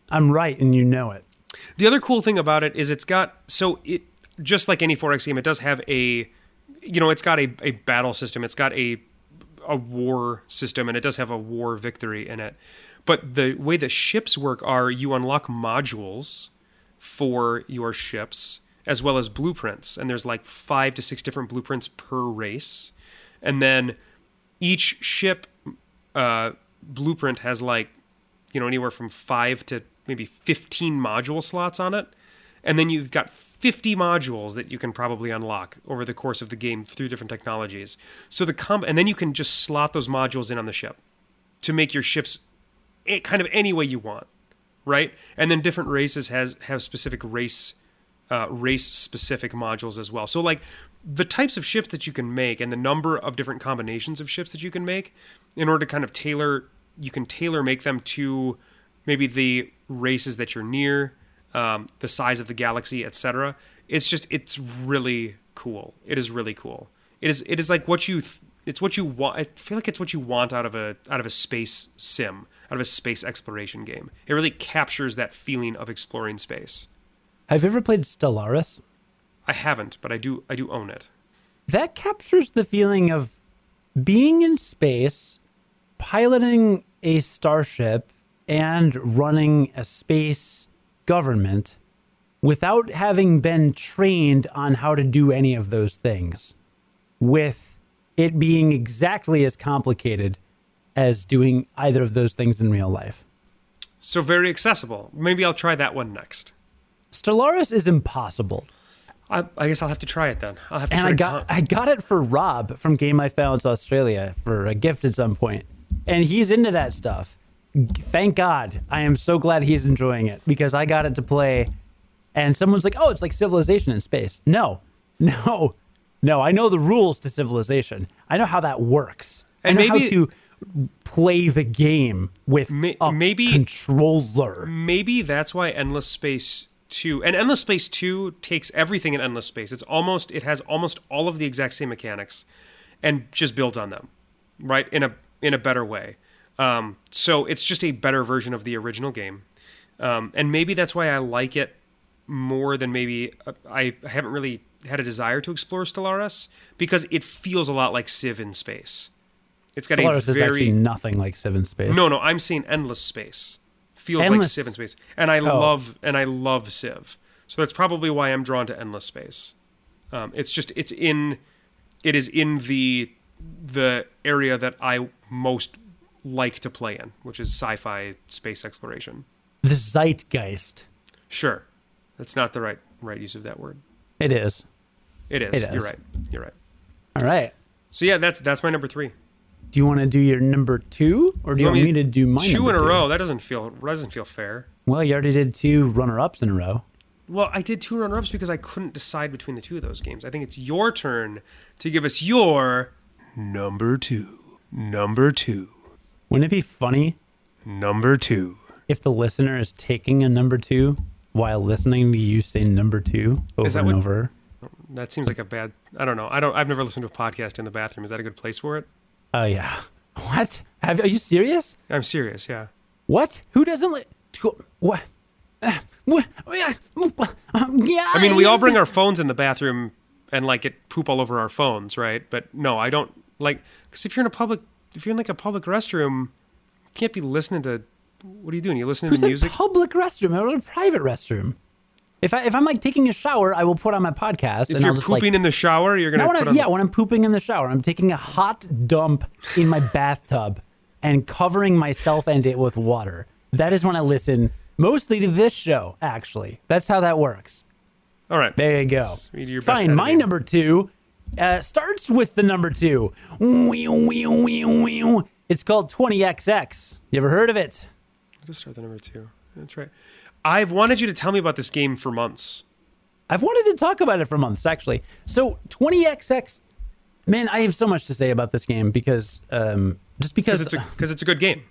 Speaker 1: I'm right, and you know it.
Speaker 2: The other cool thing about it is it's got so it just like any 4X game, it does have a you know it's got a, a battle system. It's got a a war system and it does have a war victory in it. But the way the ships work are you unlock modules for your ships as well as blueprints. And there's like five to six different blueprints per race. And then each ship uh, blueprint has like you know anywhere from five to maybe 15 module slots on it and then you've got 50 modules that you can probably unlock over the course of the game through different technologies. So the com- and then you can just slot those modules in on the ship to make your ships kind of any way you want right? And then different races has have specific race uh, race specific modules as well. So like the types of ships that you can make and the number of different combinations of ships that you can make in order to kind of tailor you can tailor make them to maybe the races that you're near um, the size of the galaxy etc it's just it's really cool. It is really cool. It is it is like what you th- it's what you want i feel like it's what you want out of a out of a space sim out of a space exploration game. It really captures that feeling of exploring space.
Speaker 1: Have you ever played Stellaris?
Speaker 2: i haven't but i do i do own it.
Speaker 1: That captures the feeling of being in space, piloting a starship, and running a space government without having been trained on how to do any of those things, with it being exactly as complicated as doing either of those things in real life.
Speaker 2: so very accessible maybe i'll try that one next
Speaker 1: Stellaris is impossible.
Speaker 2: I, I guess I'll have to try it then. I'll have to
Speaker 1: and
Speaker 2: try
Speaker 1: I got I got it for Rob from Game I Found Australia for a gift at some point, and he's into that stuff. Thank God, I am so glad he's enjoying it because I got it to play, and someone's like, "Oh, it's like Civilization in space." No, no, no. I know the rules to Civilization. I know how that works.
Speaker 2: And
Speaker 1: I know
Speaker 2: maybe-
Speaker 1: how to play the game with
Speaker 2: May-
Speaker 1: a
Speaker 2: maybe-
Speaker 1: controller.
Speaker 2: maybe that's why Endless Space 2 and Endless Space 2 takes everything in Endless Space. It's almost it has almost all of the exact same mechanics and just builds on them, right? In a in a better way. Um, so it's just a better version of the original game. Um, and maybe that's why I like it more than maybe uh, I I haven't really had a desire to explore Stellaris because it feels a lot like Civ in space. It's got
Speaker 1: Stellaris
Speaker 2: a
Speaker 1: is
Speaker 2: very
Speaker 1: actually nothing like Civ in Space.
Speaker 2: no, no, I'm saying endless space. Feels like Civ in space, and I
Speaker 1: Oh.
Speaker 2: love and I love Civ. So that's probably why I'm drawn to endless space. Um, it's just it's in it is in the the area that I most like to play in, which is sci-fi space exploration.
Speaker 1: the zeitgeist.
Speaker 2: Sure, that's not the right right use of that word.
Speaker 1: It is.
Speaker 2: It is.
Speaker 1: It
Speaker 2: You're right. You're right.
Speaker 1: All right.
Speaker 2: So yeah, that's that's my number three.
Speaker 1: Do you want to do your number two, or do you, want me to do my
Speaker 2: two in a
Speaker 1: two?
Speaker 2: row? That doesn't feel that doesn't feel fair.
Speaker 1: Well, you already did two runner-ups in a row.
Speaker 2: Well, I did two runner ups because I couldn't decide between the two of those games. I think it's your turn to give us your number two. Number two.
Speaker 1: Wouldn't it be funny
Speaker 2: Number two.
Speaker 1: if the listener is taking a number two while listening to you say number two over
Speaker 2: that
Speaker 1: and
Speaker 2: what-
Speaker 1: over?
Speaker 2: That seems like a bad. I don't know. I don't. I've never listened to a podcast in the bathroom. Is that a good place for it?
Speaker 1: Oh yeah. What? Have, are you serious?
Speaker 2: I'm serious. Yeah.
Speaker 1: What? Who doesn't let? What? Uh, what? Yeah.
Speaker 2: I mean, we all bring our phones in the bathroom and like get poop all over our phones, right? But no, I don't like because if you're in a public, if you're in like a public restroom, you can't be listening to. What are you doing? You listening
Speaker 1: Who's
Speaker 2: to
Speaker 1: a
Speaker 2: music?
Speaker 1: public restroom? I'm in a private restroom. If I if I'm like taking a shower, I will put on my podcast
Speaker 2: If
Speaker 1: and
Speaker 2: you're
Speaker 1: I'll just
Speaker 2: pooping
Speaker 1: like
Speaker 2: in the shower, you're gonna
Speaker 1: when I, yeah, when I'm pooping in the shower, I'm taking a hot dump in my bathtub and covering myself and it with water. That is when I listen mostly to this show, actually. That's how that works.
Speaker 2: all right.
Speaker 1: There you go.
Speaker 2: You do your best
Speaker 1: Fine. My number two uh, starts with the number two. It's called 20XX. You ever heard of it?
Speaker 2: i Just start the number two. That's right. I've wanted you to tell me about this game for months.
Speaker 1: I've wanted to talk about it for months, actually. So 20XX, man, I have so much to say about this game because, um, just because,
Speaker 2: it's a because it's a good game.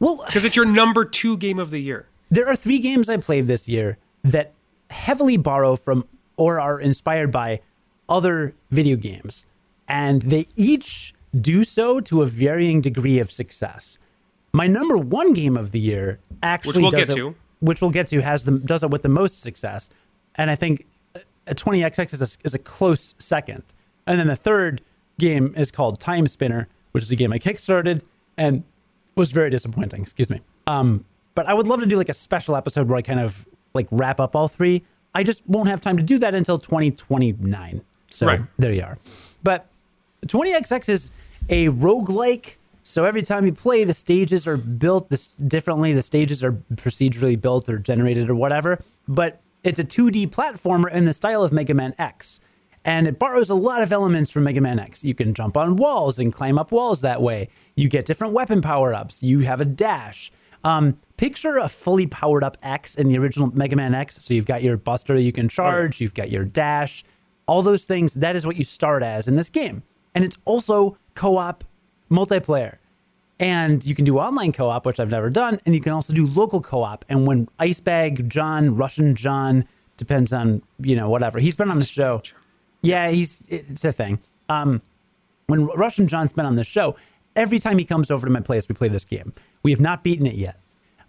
Speaker 1: well,
Speaker 2: Because it's your number two game of the year.
Speaker 1: There are three games I played this year that heavily borrow from or are inspired by other video games, and they each do so to a varying degree of success. My number one game of the year actually
Speaker 2: we'll
Speaker 1: does
Speaker 2: get
Speaker 1: it,
Speaker 2: to.
Speaker 1: which we'll get to, has the does it with the most success, and I think a 20XX is a, is a close second. And then the third game is called Timespinner, which is a game I kickstarted and was very disappointing. Excuse me. Um, but I would love to do like a special episode where I kind of like wrap up all three. I just won't have time to do that until 2029. So
Speaker 2: Right.
Speaker 1: there you are. But 20XX is a roguelike So every time you play, the stages are built this differently. The stages are procedurally built or generated or whatever. But it's a 2D platformer in the style of Mega Man X. And it borrows a lot of elements from Mega Man X. You can jump on walls and climb up walls that way. You get different weapon power ups. You have a dash. Um, picture a fully powered up X in the original Mega Man X. So you've got your Buster you can charge, you've got your dash, all those things. That is what you start as in this game. And it's also co op multiplayer. And you can do online co op, which I've never done. And you can also do local co op. And when Icebag John, Russian John, depends on, you know, whatever, he's been on the show. Yeah, he's it's a thing. Um, when Russian John's been on the show, every time he comes over to my place, we play this game. We have not beaten it yet.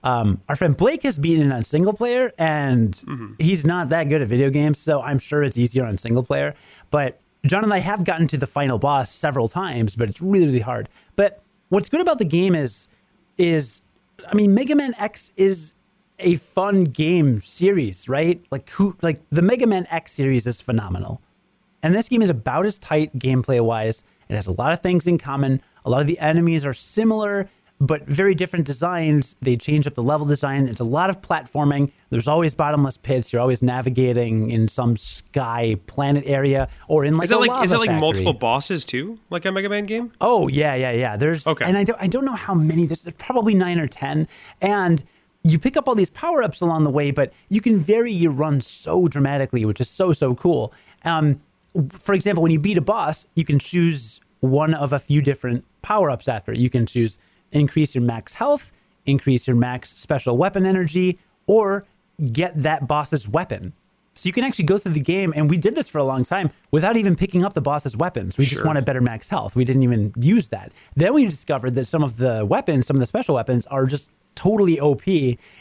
Speaker 1: Um, our friend Blake has beaten it on single player, and mm-hmm. he's not that good at video games, so I'm sure it's easier on single player. But John and I have gotten to the final boss several times, but it's really, really hard. But what's good about the game is, is I mean, Mega Man X is a fun game series, right? Like who, like the Mega Man X series is phenomenal, and this game is about as tight gameplay wise. It has a lot of things in common. A lot of the enemies are similar but very different designs. They change up the level design. It's a lot of platforming. There's always bottomless pits. You're always navigating in some sky planet area or in like
Speaker 2: is that
Speaker 1: a
Speaker 2: like is that like
Speaker 1: factory.
Speaker 2: multiple bosses too, like a Mega Man game?
Speaker 1: Oh yeah, yeah, yeah. There's
Speaker 2: Okay.
Speaker 1: and I don't I don't know how many. There's probably nine or ten, and you pick up all these power ups along the way, but you can vary your run so dramatically, which is so so cool. Um, for example, when you beat a boss, you can choose one of a few different power ups after. You can choose increase your max health, increase your max special weapon energy, or get that boss's weapon. So you can actually go through the game, and we did this for a long time without even picking up the boss's weapons. We just wanted better max health. We didn't even use that. Then we discovered that some of the weapons, some of the special weapons, are just totally OP,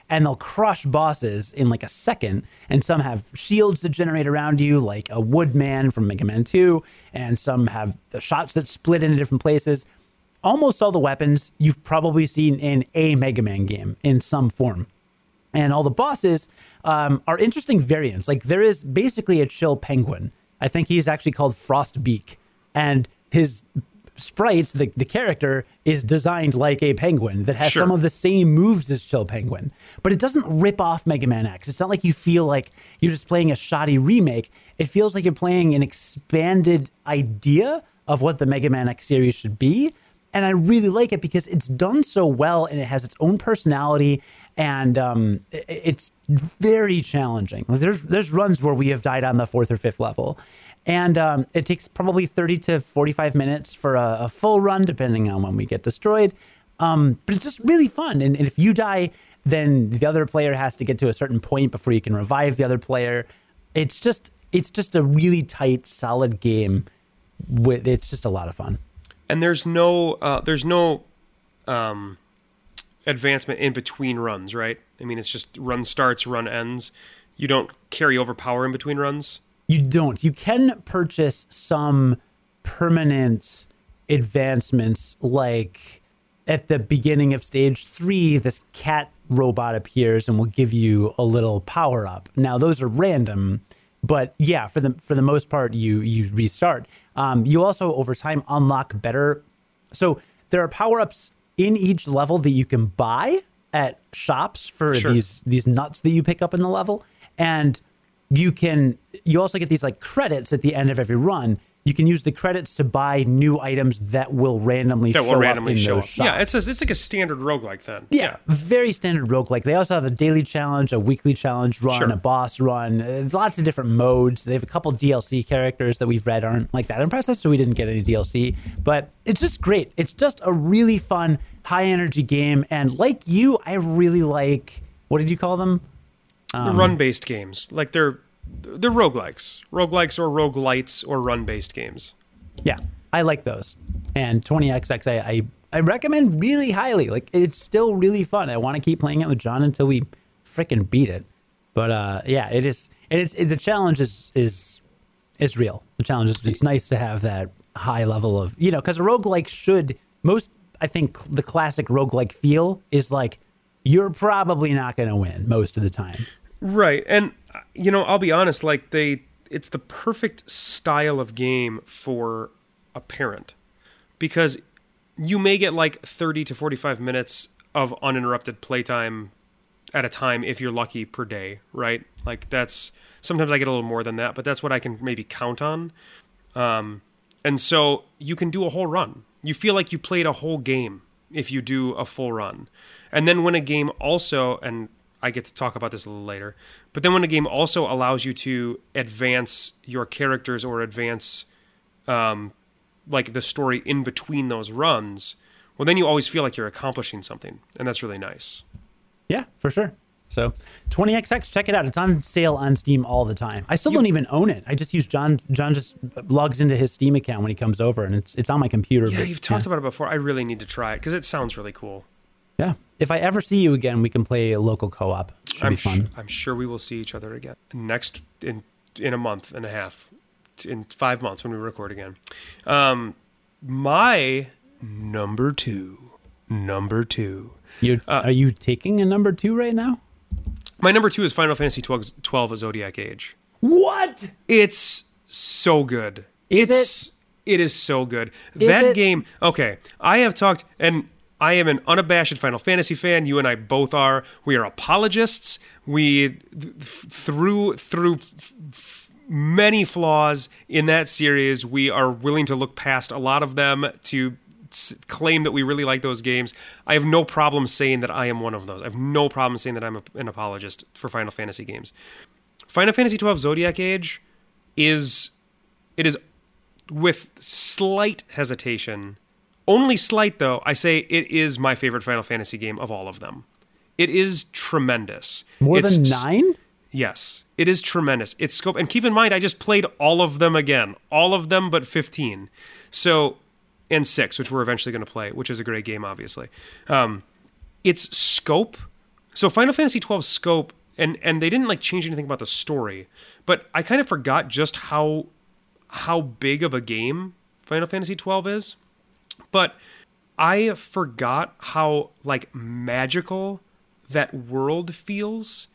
Speaker 1: and they'll crush bosses in like a second. And some have shields that generate around you, like a Woodman from Mega Man 2, and some have the shots that split into different places almost all the weapons you've probably seen in a Mega Man game in some form. And all the bosses um, are interesting variants. Like there is basically a chill penguin. I think he's actually called Frostbeak. And his sprites, the, the character, is designed like a penguin that has
Speaker 2: Sure.
Speaker 1: some of the same moves as Chill Penguin. But it doesn't rip off Mega Man X. It's not like you feel like you're just playing a shoddy remake. It feels like you're playing an expanded idea of what the Mega Man X series should be. And I really like it because it's done so well and it has its own personality and um, it's very challenging. There's there's runs where we have died on the fourth or fifth level, and um, it takes probably thirty to forty five minutes for a, a full run, depending on when we get destroyed. Um, but it's just really fun, and, and if you die, then the other player has to get to a certain point before you can revive the other player. It's just it's just a really tight, solid game. With it's just a lot of fun.
Speaker 2: And there's no uh, there's no um, advancement in between runs, right? I mean, it's just run starts, run ends. You don't carry over power in between runs.
Speaker 1: You don't. You can purchase some permanent advancements, like at the beginning of stage three, this cat robot appears and will give you a little power up. Now, those are random, but yeah, for the for the most part, you you restart. Um, you also over time unlock better. So there are power ups in each level that you can buy at shops for
Speaker 2: Sure.
Speaker 1: these these nuts that you pick up in the level, and you can you also get these like credits at the end of every run. You can use the credits to buy new items that will randomly
Speaker 2: That
Speaker 1: show
Speaker 2: will randomly
Speaker 1: up in
Speaker 2: show
Speaker 1: those
Speaker 2: up.
Speaker 1: shops.
Speaker 2: Yeah, it's a, it's like a standard roguelike then.
Speaker 1: Yeah, very standard roguelike. They also have a daily challenge, a weekly challenge run,
Speaker 2: Sure.
Speaker 1: a boss run, uh, lots of different modes. They have a couple DLC characters that we've read aren't like that impressive, so we didn't get any DLC. But it's just great. It's just a really fun, high energy game. And like you, I really like what did you call them?
Speaker 2: The run based games, like they're they're roguelikes, roguelikes or roguelites or run based games.
Speaker 1: Yeah, I like those. And 20XX, I, I, I recommend really highly. Like, it's still really fun. I want to keep playing it with John until we freaking beat it. But uh, yeah, it is. And it's it, the challenge is is is real. The challenge is it's nice to have that high level of you know because a roguelike should most I think the classic roguelike feel is like you're probably not going to win most of the time.
Speaker 2: Right. And you know, I'll be honest, like they it's the perfect style of game for a parent. Because you may get like 30 to 45 minutes of uninterrupted playtime at a time if you're lucky per day, right? Like that's sometimes I get a little more than that, but that's what I can maybe count on. Um, and so you can do a whole run. You feel like you played a whole game if you do a full run. And then when a game also, and I get to talk about this a little later, but then when a game also allows you to advance your characters or advance um, like the story in between those runs, well, then you always feel like you're accomplishing something, and that's really nice.
Speaker 1: Yeah, for sure. So 20XX, check it out. It's on sale on Steam all the time. I still don't even own it. I just use John. John just logs into his Steam account when he comes over, and it's it's on my computer.
Speaker 2: Yeah,
Speaker 1: but,
Speaker 2: you've talked about it before. I really need to try it because it sounds really cool.
Speaker 1: Yeah. If I ever see you again, we can play a local co-op. Should
Speaker 2: I'm
Speaker 1: be fun.
Speaker 2: Su- I'm sure we will see each other again next in in a month and a half, in five months when we record again. Um, my number two, number two.
Speaker 1: You're,
Speaker 2: Uh,
Speaker 1: are you taking a number two right now?
Speaker 2: My number two is Final Fantasy 12, 12 Zodiac Age.
Speaker 1: What?
Speaker 2: It's so good.
Speaker 1: Is
Speaker 2: it's, it is so good.
Speaker 1: Is
Speaker 2: that
Speaker 1: it?
Speaker 2: game. Okay, I have talked, and I am an unabashed Final Fantasy fan. You and I both are. We are apologists. We th- through through many flaws in that series, we are willing to look past a lot of them to claim that we really like those games. I have no problem saying that I am one of those. I have no problem saying that I'm a, an apologist for Final Fantasy games. Final Fantasy twelve Zodiac Age is it is with slight hesitation only slight though i say it is my favorite final fantasy game of all of them. It is tremendous.
Speaker 1: More
Speaker 2: It's
Speaker 1: than nine?
Speaker 2: yes it is tremendous. It's scope and keep in mind i just played all of them again. All of them but 15 so and 6 which we're eventually going to play which is a great game obviously. Um, its scope. So final fantasy 12 scope and and they didn't like change anything about the story but i kind of forgot just how how big of a game final fantasy 12 is but i forgot how like magical that world feels.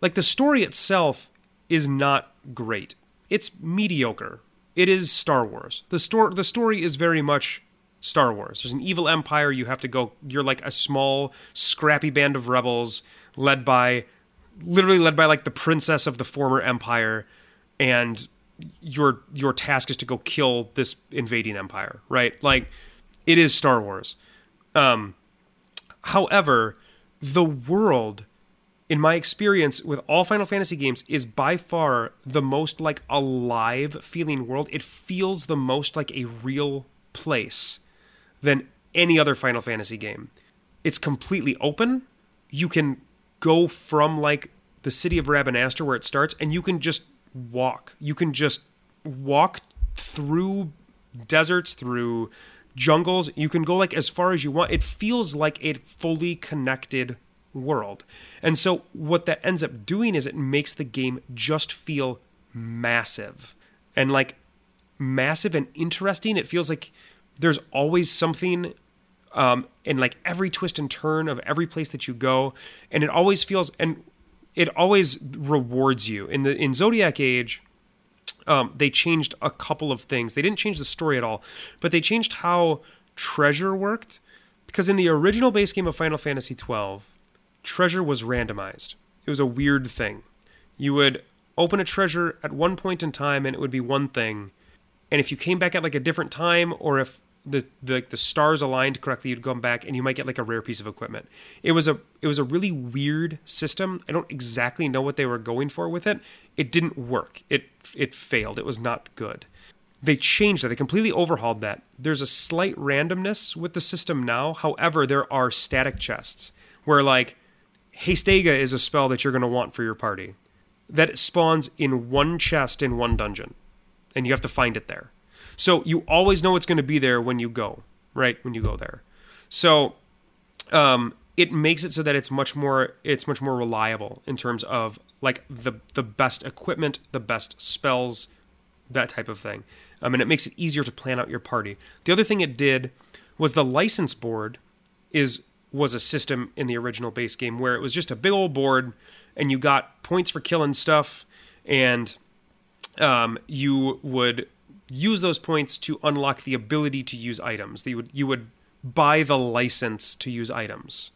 Speaker 2: Like the story itself is not great. It's mediocre. It is star wars. The story the story is very much star wars. There's an evil empire. You have to go you're like a small scrappy band of rebels led by literally led by like the princess of the former empire and your your task is to go kill this invading empire right? Like it is star wars um however the world in my experience with all Final Fantasy games is by far the most like alive feeling world. It feels the most like a real place than any other Final Fantasy game. It's completely open. You can go from like the city of Rabanastre where it starts and you can just walk. You can just walk through deserts, through jungles. You can go like as far as you want. It feels like a fully connected world. And so what that ends up doing is it makes the game just feel massive and like massive and interesting. It feels like there's always something um, in like every twist and turn of every place that you go, and it always feels and it always rewards you. In the in Zodiac Age, um, they changed a couple of things. They didn't change the story at all, but they changed how treasure worked. Because in the original base game of Final Fantasy XII, treasure was randomized. It was a weird thing. You would open a treasure at one point in time, and it would be one thing. And if you came back at like a different time, or if the the, the stars aligned correctly, you'd come back and you might get like a rare piece of equipment. It was a it was a really weird system. I don't exactly know what they were going for with it. It didn't work. It it failed. It was not good. They changed that. They completely overhauled that. There's a slight randomness with the system now. However, there are static chests where like Hastega is a spell that you're going to want for your party that spawns in one chest in one dungeon, and you have to find it there. So you always know it's going to be there when you go, right? When you go there. So um, it makes it so that it's much more it's much more reliable in terms of like the the best equipment, the best spells, that type of thing. Um, and it makes it easier to plan out your party. The other thing it did was the license board is was a system in the original base game where it was just a big old board and you got points for killing stuff and um, you would use those points to unlock the ability to use items. You would you would buy the license to use items.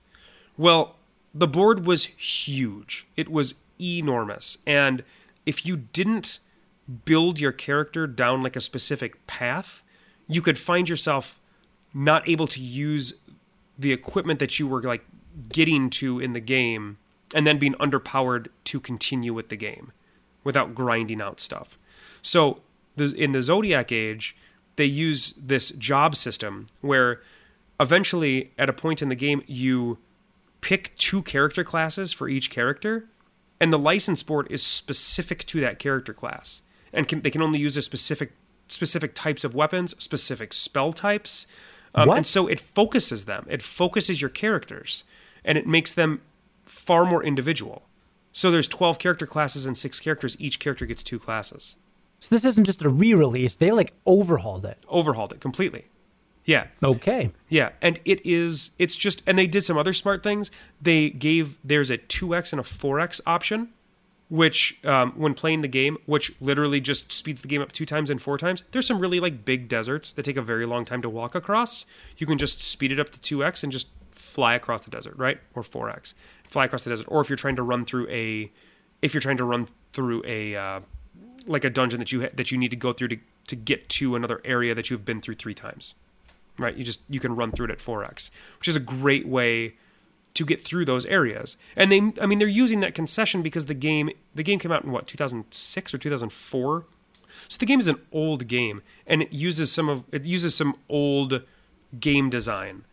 Speaker 2: Well, the board was huge. It was enormous. And if you didn't build your character down like a specific path, you could find yourself not able to use the equipment that you were like getting to in the game and then being underpowered to continue with the game without grinding out stuff. So the, in the Zodiac Age, they use this job system where eventually at a point in the game you pick two character classes for each character and the license board is specific to that character class. And can, they can only use a specific specific types of weapons specific spell types. Um, and so it focuses them. It focuses your characters and it makes them far more individual. So there's 12 character classes and six characters. Each character gets two classes
Speaker 1: So this isn't just a re-release; they like overhauled it.
Speaker 2: overhauled it completely. Yeah.
Speaker 1: Okay.
Speaker 2: Yeah, and it is it's just and they did some other smart things. They gave there's a 2x and a 4x option which um, when playing the game which literally just speeds the game up two times and four times. There's some really like big deserts that take a very long time to walk across. You can just speed it up to 2x and just fly across the desert right? Or 4x fly across the desert. Or if you're trying to run through a if you're trying to run through a uh, like a dungeon that you ha- that you need to go through to, to get to another area that you've been through three times right? You just you can run through it at 4x which is a great way to get through those areas. And they i mean they're using that concession because the game the game came out in what 2006 or 2004 so the game is an old game and it uses some of it uses some old game design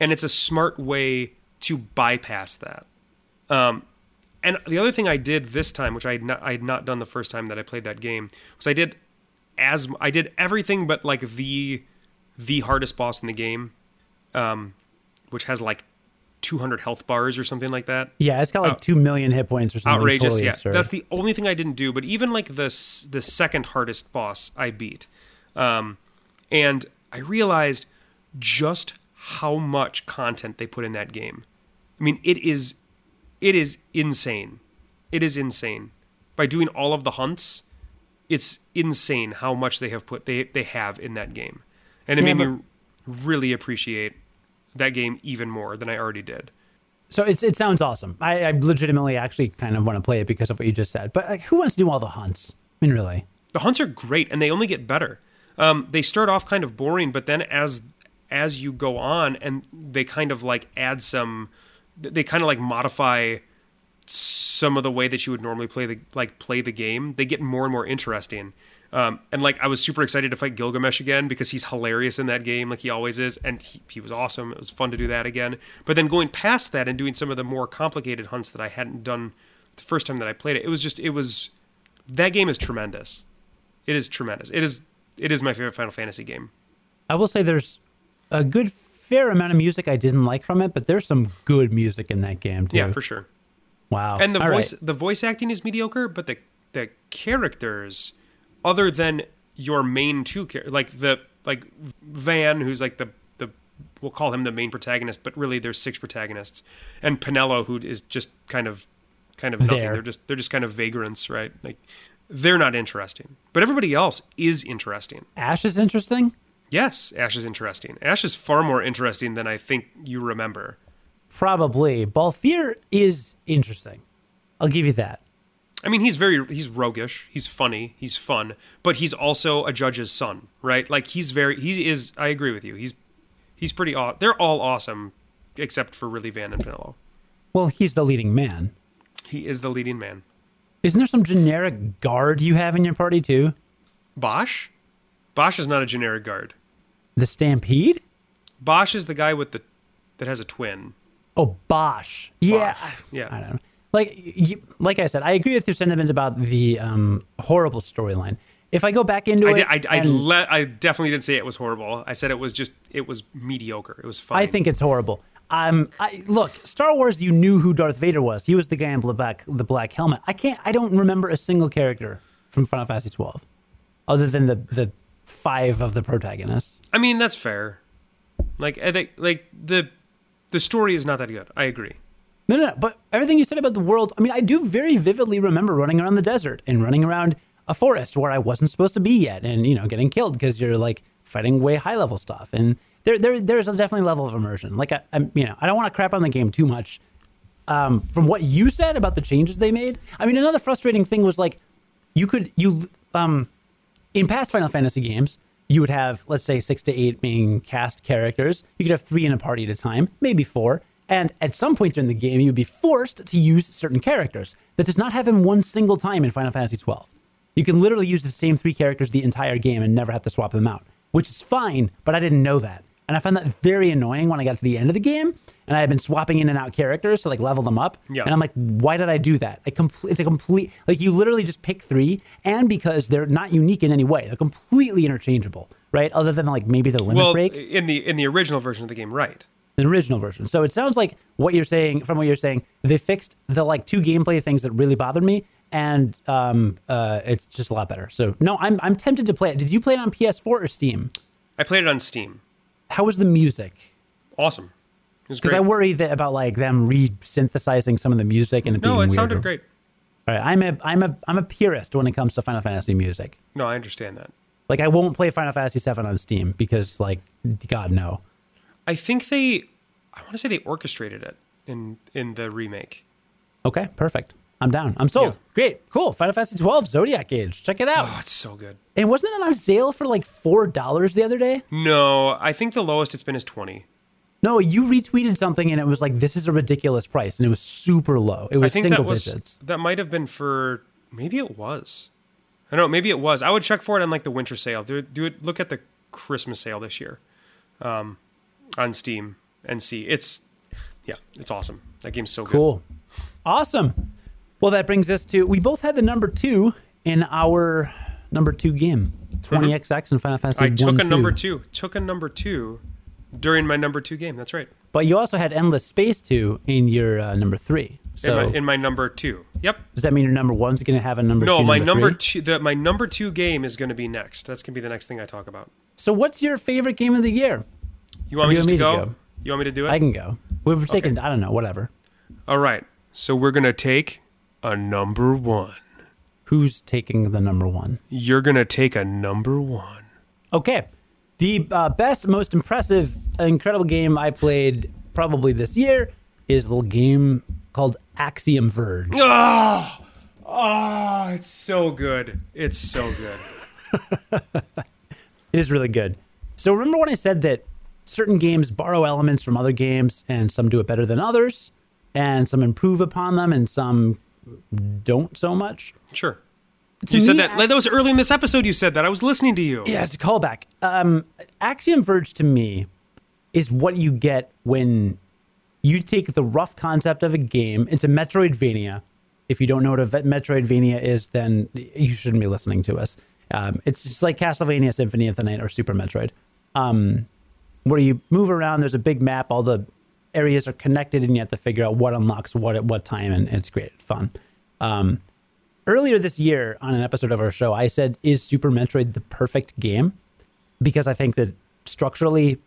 Speaker 2: and it's a smart way to bypass that. Um, and the other thing I did this time, which I had not, I had not done the first time that I played that game, was I did as I did everything but like the the hardest boss in the game, um, which has like 200 health bars or something like that.
Speaker 1: Yeah, it's got like two million hit points or something.
Speaker 2: Outrageous,
Speaker 1: totally
Speaker 2: yeah.
Speaker 1: absurd.
Speaker 2: That's the only thing I didn't do. But even like the the second hardest boss, I beat, um, and I realized just how much content they put in that game. I mean, it is it is insane. It is insane. By doing all of the hunts, it's insane how much they have put they they have in that game, and it
Speaker 1: Yeah,
Speaker 2: made me really appreciate that game even more than I already did.
Speaker 1: So it's it sounds awesome. I, I legitimately actually kind of want to play it because of what you just said. But like, who wants to do all the hunts? I mean, really?
Speaker 2: The hunts are great, and they only get better. Um, they start off kind of boring, but then as as you go on, and they kind of like add some, they kind of like modify some of the way that you would normally play the like play the game. They get more and more interesting. Um, and like I was super excited to fight Gilgamesh again because he's hilarious in that game, like he always is, and he, he was awesome. It was fun to do that again. But then going past that and doing some of the more complicated hunts that I hadn't done the first time that I played it, it was just it was that game is tremendous. It is tremendous. It is it is my favorite Final Fantasy game.
Speaker 1: I will say there's a good fair amount of music I didn't like from it, but there's some good music in that game too.
Speaker 2: Yeah, for sure.
Speaker 1: wow.
Speaker 2: And the
Speaker 1: All
Speaker 2: voice
Speaker 1: right.
Speaker 2: the voice acting is mediocre, but the the characters, other than your main two char- like the like Van, who's like the the we'll call him the main protagonist, but really there's six protagonists, and Penelo, who is just kind of kind of nothing.
Speaker 1: There.
Speaker 2: They're just they're just kind of vagrants, right? Like they're not interesting, but everybody else is interesting.
Speaker 1: Ash is interesting.
Speaker 2: Yes, Ash is interesting. Ash is far more interesting than I think you remember.
Speaker 1: Probably. Balthier is interesting. I'll give you that.
Speaker 2: I mean, he's very he's roguish, he's funny, he's fun, but he's also a judge's son, right? Like he's very he is. I agree with you. He's he's pretty. Aw- they're all awesome, except for really Van and Penelo.
Speaker 1: Well, he's the leading man.
Speaker 2: He is the leading man.
Speaker 1: Isn't there some generic guard you have in your party too?
Speaker 2: Basch, Basch is not a generic guard.
Speaker 1: The Stampede?
Speaker 2: Basch is the guy with the that has a twin.
Speaker 1: Oh, Basch. Yeah.
Speaker 2: Basch, yeah.
Speaker 1: I don't know. Like, you, like I said, I agree with your sentiments about the um, horrible storyline. If I go back into
Speaker 2: I
Speaker 1: it,
Speaker 2: did, I, I, le- I definitely didn't say it was horrible. I said it was just it was mediocre. It was fine.
Speaker 1: I think it's horrible. Um, I, look, Star Wars. You knew who Darth Vader was. He was the guy in the black, the black helmet. I can't. I don't remember a single character from Final Fantasy twelve, other than the the five of the protagonists.
Speaker 2: I mean, that's fair. Like I think like the the story is not that good. I agree.
Speaker 1: No, no, no. But everything you said about the world, I mean, I do very vividly remember running around the desert and running around a forest where I wasn't supposed to be yet and, you know, getting killed because you're like fighting way high level stuff. And there, there there's a definitely level of immersion. Like I, I'm, you know, I don't want to crap on the game too much. Um, from what you said about the changes they made, I mean, another frustrating thing was like, you could you um, in past Final Fantasy games, you would have let's say six to eight main cast characters. You could have three in a party at a time, maybe four. And at some point during the game, you would be forced to use certain characters. That does not happen one single time in Final Fantasy XII. You can literally use the same three characters the entire game and never have to swap them out, which is fine, but I didn't know that. And I found that very annoying when I got to the end of the game and I had been swapping in and out characters to like level them up.
Speaker 2: Yeah.
Speaker 1: And I'm like, why did I do that? I compl- it's a complete, like you literally just pick three and because they're not unique in any way, they're completely interchangeable, right? Other than like maybe the limit
Speaker 2: Well,
Speaker 1: break
Speaker 2: in the in the original version of the game, right?
Speaker 1: the original version. So it sounds like what you're saying, from what you're saying, they fixed the like two gameplay things that really bothered me, and um, uh, it's just a lot better. So no, I'm I'm tempted to play it. Did you play it on PS4 or Steam?
Speaker 2: I played it on Steam.
Speaker 1: How was the music?
Speaker 2: Awesome.
Speaker 1: Because. I worry that about like them re-synthesizing some of the music and it being
Speaker 2: no, it
Speaker 1: weirder.
Speaker 2: sounded great.
Speaker 1: All right, I'm a I'm a I'm a purist when it comes to Final Fantasy music.
Speaker 2: No, I understand that.
Speaker 1: Like I won't play Final Fantasy VII on Steam because like God no.
Speaker 2: I think they, I want to say they orchestrated it in in the remake.
Speaker 1: Okay, perfect. I'm down. I'm sold.
Speaker 2: Yeah.
Speaker 1: Great, cool. Final Fantasy 12 Zodiac Age. Check it out.
Speaker 2: Oh, it's so good.
Speaker 1: And wasn't it on sale for like four dollars the other day?
Speaker 2: No, I think the lowest it's been is twenty.
Speaker 1: No, you retweeted something and it was like this is a ridiculous price, and it was super low. It
Speaker 2: I
Speaker 1: was
Speaker 2: think
Speaker 1: single
Speaker 2: that was
Speaker 1: digits.
Speaker 2: that might have been for maybe it was. I don't know. Maybe it was. I would check for it on like the winter sale. Do it. Do it. Look at the Christmas sale this year, um, on Steam and see. It's yeah, it's awesome. That game's so good.
Speaker 1: Cool, awesome. Well, that brings us to we both had the number two in our number two game, twenty XX and Final Fantasy.
Speaker 2: I took
Speaker 1: 1,
Speaker 2: a number
Speaker 1: 2.
Speaker 2: two. Took a number two during my number two game. That's right.
Speaker 1: but you also had Endless Space two in your uh, number three. So
Speaker 2: in, my, in my number two. Yep.
Speaker 1: does that mean your number one's going to have a number
Speaker 2: No,
Speaker 1: two?
Speaker 2: my number
Speaker 1: three?
Speaker 2: two. The, my number two game is going to be next. That's going to be the next thing I talk about.
Speaker 1: So, what's your favorite game of the year?
Speaker 2: You want me
Speaker 1: You
Speaker 2: just
Speaker 1: want
Speaker 2: to
Speaker 1: me to
Speaker 2: go?
Speaker 1: go?
Speaker 2: You want me to do it?
Speaker 1: I can go. We We're taking. I don't know. Whatever.
Speaker 2: All right. So we're going to take a number one.
Speaker 1: Who's taking the number one?
Speaker 2: You're going to take a number one.
Speaker 1: Okay. The uh, best, most impressive, incredible game I played probably this year is a little game called Axiom Verge.
Speaker 2: Oh, oh, it's so good. It's so good.
Speaker 1: It is really good. So remember when I said that certain games borrow elements from other games and some do it better than others and some improve upon them and some don't so much?
Speaker 2: Sure.
Speaker 1: To
Speaker 2: you said that. That was early in this episode. You said that. I was listening to you.
Speaker 1: Yeah, it's a callback. Um, Axiom Verge to me is what you get when you take the rough concept of a game into Metroidvania. If you don't know what a Metroidvania is, then you shouldn't be listening to us. Um, it's just like Castlevania Symphony of the Night or Super Metroid, um, where you move around. There's a big map. All the areas are connected, and you have to figure out what unlocks what at what time, and it's great fun. Um, earlier this year on an episode of our show, I said, "Is Super Metroid the perfect game?" Because I think that structurally,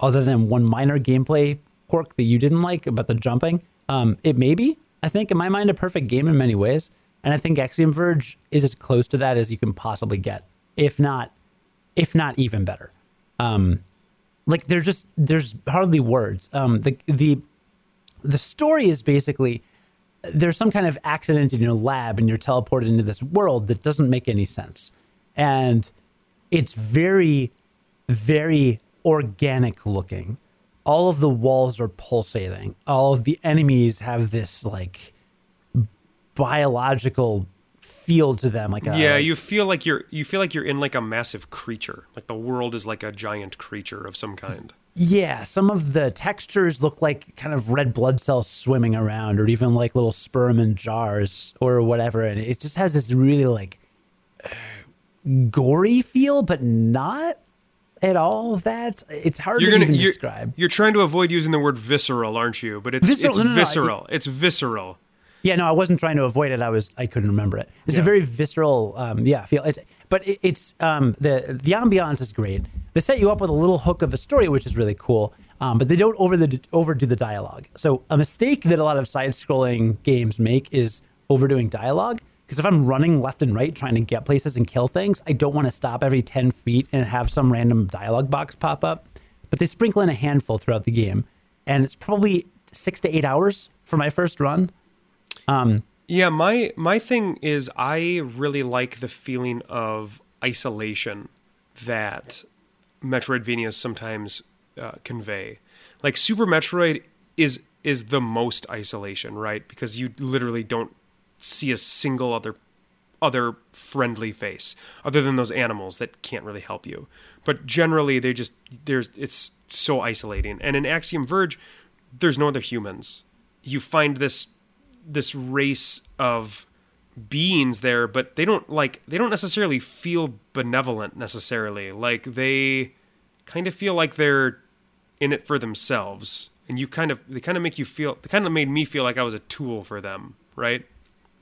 Speaker 1: other than one minor gameplay quirk that you didn't like about the jumping, um, it may be. I think in my mind a perfect game in many ways, and I think Axiom Verge is as close to that as you can possibly get, if not, if not even better. Um, like there's just there's hardly words. Um, the the the story is basically there's some kind of accident in your lab and you're teleported into this world that doesn't make any sense. And it's very, very organic looking. All of the walls are pulsating. All of the enemies have this like biological feel to them. Like a,
Speaker 2: Yeah,
Speaker 1: like-
Speaker 2: you feel like you're you feel like you're in like a massive creature. Like the world is like a giant creature of some kind.
Speaker 1: Yeah, some of the textures look like kind of red blood cells swimming around, or even like little sperm in jars or whatever. And it just has this really like gory feel, but not at all that. It's hard
Speaker 2: You're
Speaker 1: to
Speaker 2: gonna
Speaker 1: even
Speaker 2: you're,
Speaker 1: describe.
Speaker 2: you're trying to avoid using the word visceral, aren't you? But it's
Speaker 1: Visceral,
Speaker 2: it's
Speaker 1: no, no, no,
Speaker 2: visceral. it's visceral.
Speaker 1: Yeah, no, I wasn't trying to avoid it. I was, I couldn't remember it. It's a very visceral, um, yeah, feel. It's, but it, it's um, the the ambiance is great. They set you up with a little hook of a story, which is really cool. Um, but they don't over the overdo the dialogue. So a mistake that a lot of side-scrolling games make is overdoing dialogue. Because if I'm running left and right trying to get places and kill things, I don't want to stop every ten feet and have some random dialogue box pop up. but they sprinkle in a handful throughout the game, and it's probably six to eight hours for my first run. Um,
Speaker 2: yeah, my my thing is I really like the feeling of isolation that Metroidvanias sometimes uh, convey. Like Super Metroid is is the most isolation, right? Because you literally don't see a single other other friendly face other than those animals that can't really help you. But generally they just there's it's so isolating. And in Axiom Verge there's no other humans. You find this this race of beings there, but they don't like they don't necessarily feel benevolent necessarily. Like they kind of feel like they're in it for themselves. And you kind of they kind of make you feel they kind of made me feel like I was a tool for them, right?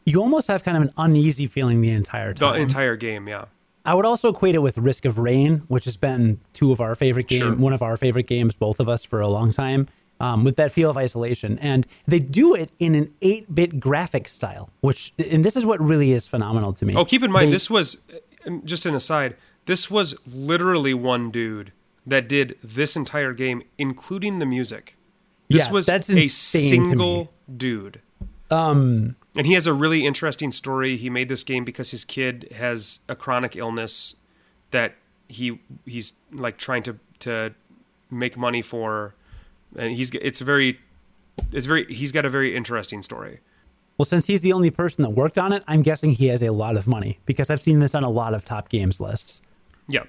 Speaker 1: You almost have kind of an uneasy feeling the entire time.
Speaker 2: The entire game, yeah.
Speaker 1: I would also equate it with Risk of Rain, which has been two of our favorite games,
Speaker 2: Sure.
Speaker 1: one of our favorite games, both of us for a long time, um, with that feel of isolation. And they do it in an 8 bit graphic style, which, and this is what really is phenomenal to me.
Speaker 2: Oh, keep in mind
Speaker 1: They-
Speaker 2: this was just an aside. This was literally one dude that did this entire game, including the music. This
Speaker 1: Yeah,
Speaker 2: was
Speaker 1: that's
Speaker 2: a
Speaker 1: insane to me.
Speaker 2: single dude. Um, and he has a really interesting story. He made this game because his kid has a chronic illness that he he's like trying to to make money for, and he's it's very it's very he's got a very interesting story.
Speaker 1: Well, since he's the only person that worked on it, I'm guessing he has a lot of money because I've seen this on a lot of top games lists.
Speaker 2: Yeah.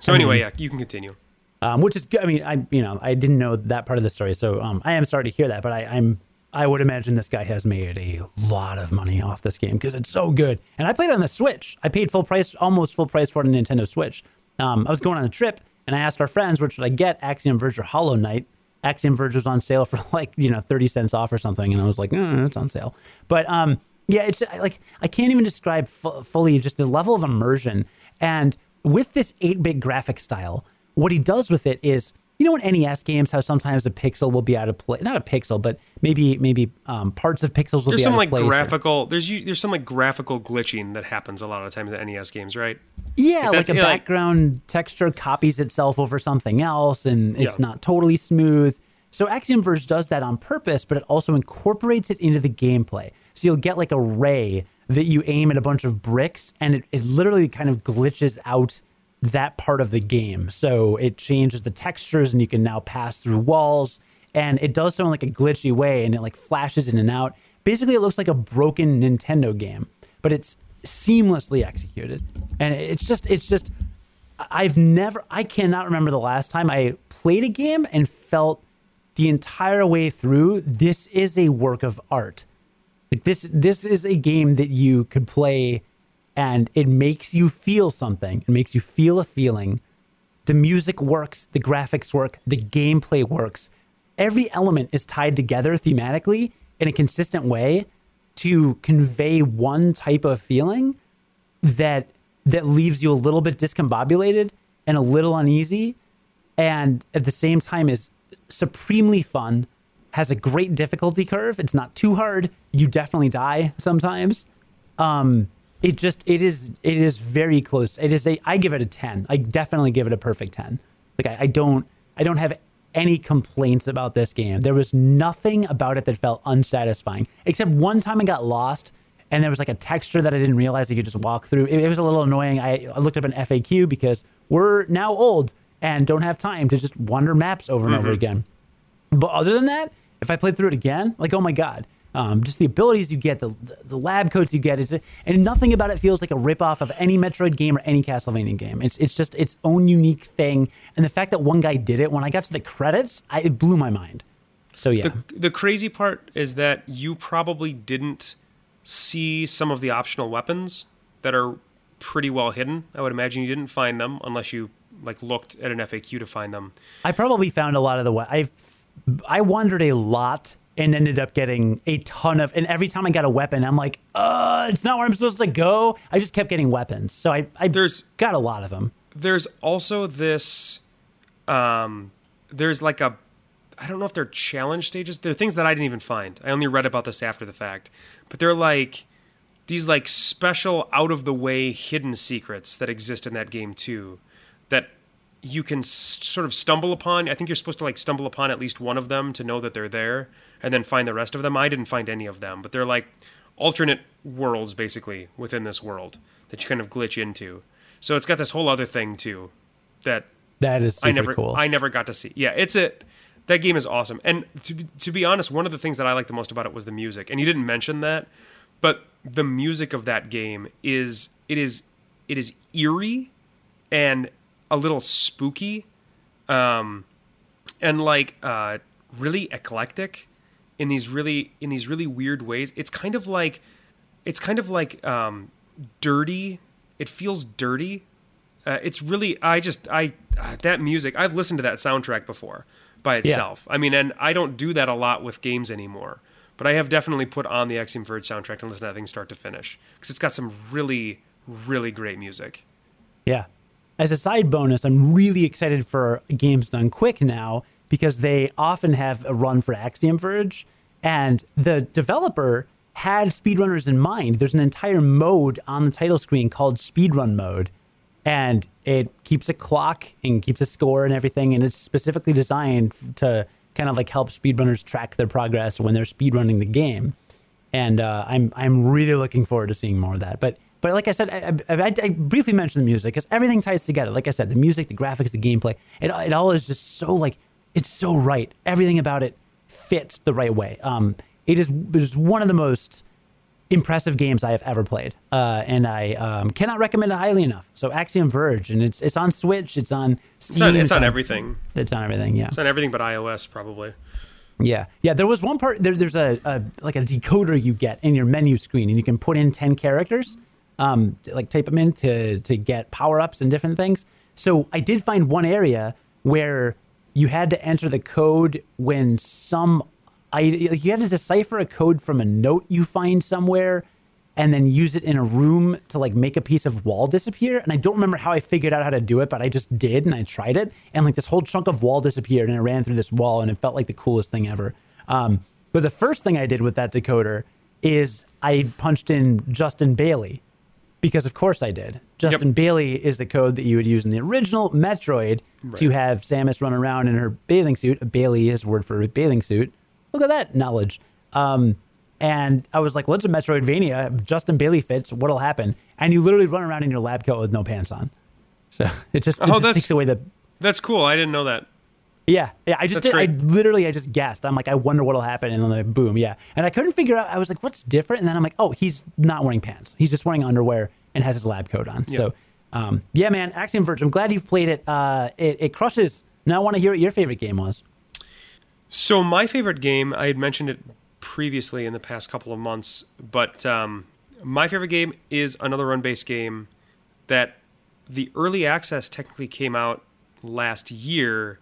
Speaker 2: So
Speaker 1: Um,
Speaker 2: anyway, yeah, you can continue.
Speaker 1: um, which is good. I mean, I you know I didn't know that part of the story, so um, I am sorry to hear that. But I, I'm I would imagine this guy has made a lot of money off this game because it's so good. And I played on the Switch. I paid full price, almost full price for it on the Nintendo Switch. Um, I was going on a trip, and I asked our friends, "Which should I get? Axiom Verge or Hollow Knight?" Axiom Verge was on sale for like you know thirty cents off or something, and I was like, mm, "It's on sale." But um, yeah, it's like I can't even describe fu- fully just the level of immersion. And with this eight bit graphic style, what he does with it is you know in NES games how sometimes a pixel will be out of place not a pixel but maybe maybe um, parts of pixels will
Speaker 2: There's
Speaker 1: be
Speaker 2: some
Speaker 1: out
Speaker 2: like
Speaker 1: of place or-
Speaker 2: graphical. There's u- there's some like graphical glitching that happens a lot of times in NES games, right?
Speaker 1: yeah like a
Speaker 2: yeah, like-
Speaker 1: background texture copies itself over something else and it's
Speaker 2: Yeah.
Speaker 1: not totally smooth so Axiom Verge does that on purpose but it also incorporates it into the gameplay so you'll get like a ray that you aim at a bunch of bricks and it, it literally kind of glitches out that part of the game. So it changes the textures and you can now pass through walls. And it does so in like a glitchy way and it like flashes in and out. Basically, it looks like a broken Nintendo game, but it's seamlessly executed. And it's just, it's just, I've never, I cannot remember the last time I played a game and felt the entire way through, this is a work of art. Like this, this is a game that you could play and it makes you feel something. It makes you feel a feeling. The music works, the graphics work, the gameplay works. Every element is tied together thematically in a consistent way to convey one type of feeling that that leaves you a little bit discombobulated and a little uneasy and at the same time is supremely fun has a great difficulty curve it's not too hard you definitely die sometimes um it just it is it is very close. It is a i give it a 10 i definitely give it a perfect 10 like i, I don't i don't have any complaints about this game. There was nothing about it that felt unsatisfying except one time i got lost and there was like a texture that i didn't realize you could just walk through. It, it was a little annoying. I, I looked up an faq because we're now old and don't have time to just wander maps over and over mm-hmm. again. But other than that, if I played through it again, like oh my god, um, just the abilities you get, the the lab coats you get, it's, and nothing about it feels like a ripoff of any Metroid game or any Castlevania game. It's it's just its own unique thing, and the fact that one guy did it when I got to the credits, I, it blew my mind. So yeah,
Speaker 2: The, the crazy part is that you probably didn't see some of the optional weapons that are pretty well hidden. I would imagine you didn't find them unless you like looked at an FAQ to find them.
Speaker 1: I probably found a lot of the I I wandered a lot and ended up getting a ton of and every time I got a weapon I'm like uh it's not where I'm supposed to go I just kept getting weapons so I I
Speaker 2: There's-
Speaker 1: got a lot of them
Speaker 2: There's also this um there's like a I don't know if they're challenge stages. They're things that I didn't even find. I only read about this after the fact. But they're like these like special out of the way hidden secrets that exist in that game too that you can s- sort of stumble upon. I think you're supposed to like stumble upon at least one of them to know that they're there, and then find the rest of them. I didn't find any of them, but they're like alternate worlds basically within this world that you kind of glitch into. So it's got this whole other thing too that
Speaker 1: That is super
Speaker 2: I never
Speaker 1: cool.
Speaker 2: I never got to see. Yeah, it's a that game is awesome. And to be, to be honest, one of the things that I like the most about it was the music. And you didn't mention that, but the music of that game is it is it is eerie and a little spooky um and like uh really eclectic in these really in these really weird ways. It's kind of like it's kind of like um dirty. It feels dirty uh, it's really I just I uh, that music I've listened to that soundtrack before by itself. I mean, and I don't do that a lot with games anymore, but I have definitely put on the Axiom Verge soundtrack and listened to that thing start to finish because it's got some really really great music.
Speaker 1: Yeah. As a side bonus, I'm really excited for games done quick now because they often have a run for Axiom Verge, and the developer had speedrunners in mind. There's an entire mode on the title screen called speedrun mode, and it keeps a clock and keeps a score and everything, and it's specifically designed to kind of like help speedrunners track their progress when they're speedrunning the game and uh, I'm I'm really looking forward to seeing more of that. But but like I said, I, I, I, briefly mentioned the music because everything ties together. Like I said, the music, the graphics, the gameplay, it it all is just so like it's so right. Everything about it fits the right way. Um, it is it is one of the most impressive games I have ever played, uh, and I um, cannot recommend it highly enough. So Axiom Verge, and it's it's on Switch, it's on Steam,
Speaker 2: It's on, it's on everything.
Speaker 1: It's on everything. Yeah.
Speaker 2: It's on everything but iOS probably.
Speaker 1: Yeah, yeah. There was one part. There, there's a, a like a decoder you get in your menu screen, and you can put in ten characters, um, to, like type them in to to get power ups and different things. So I did find one area where you had to enter the code when some, I you had to decipher a code from a note you find somewhere, and then use it in a room to like make a piece of wall disappear. And I don't remember how I figured out how to do it, but I just did and I tried it. And like this whole chunk of wall disappeared and it ran through this wall and it felt like the coolest thing ever. Um, but the first thing I did with that decoder is I punched in Justin Bailey because of course I did. Justin Bailey is the code that you would use in the original Metroid to have Samus run around in her bathing suit. A Bailey is word for bathing suit. Look at that knowledge. Um, and I was like, well, it's a Metroidvania. If Justin Bailey fits, what'll happen? And you literally run around in your lab coat with no pants on. So it just, it
Speaker 2: Oh,
Speaker 1: just takes away the.
Speaker 2: That's cool. I didn't know that.
Speaker 1: Yeah, yeah. I just did. I literally, I just guessed. I'm like, I wonder what'll happen, and then like, boom, yeah. And I couldn't figure out. I was like, what's different? And then I'm like, oh, he's not wearing pants. He's just wearing underwear and has his lab coat on. So, um, yeah, man, Axiom Verge. I'm glad you've played it. Uh, it, it crushes. Now I want to hear what your favorite game was.
Speaker 2: So my favorite game, I had mentioned it previously in the past couple of months, but um, my favorite game is another run-based game that the early access technically came out last year,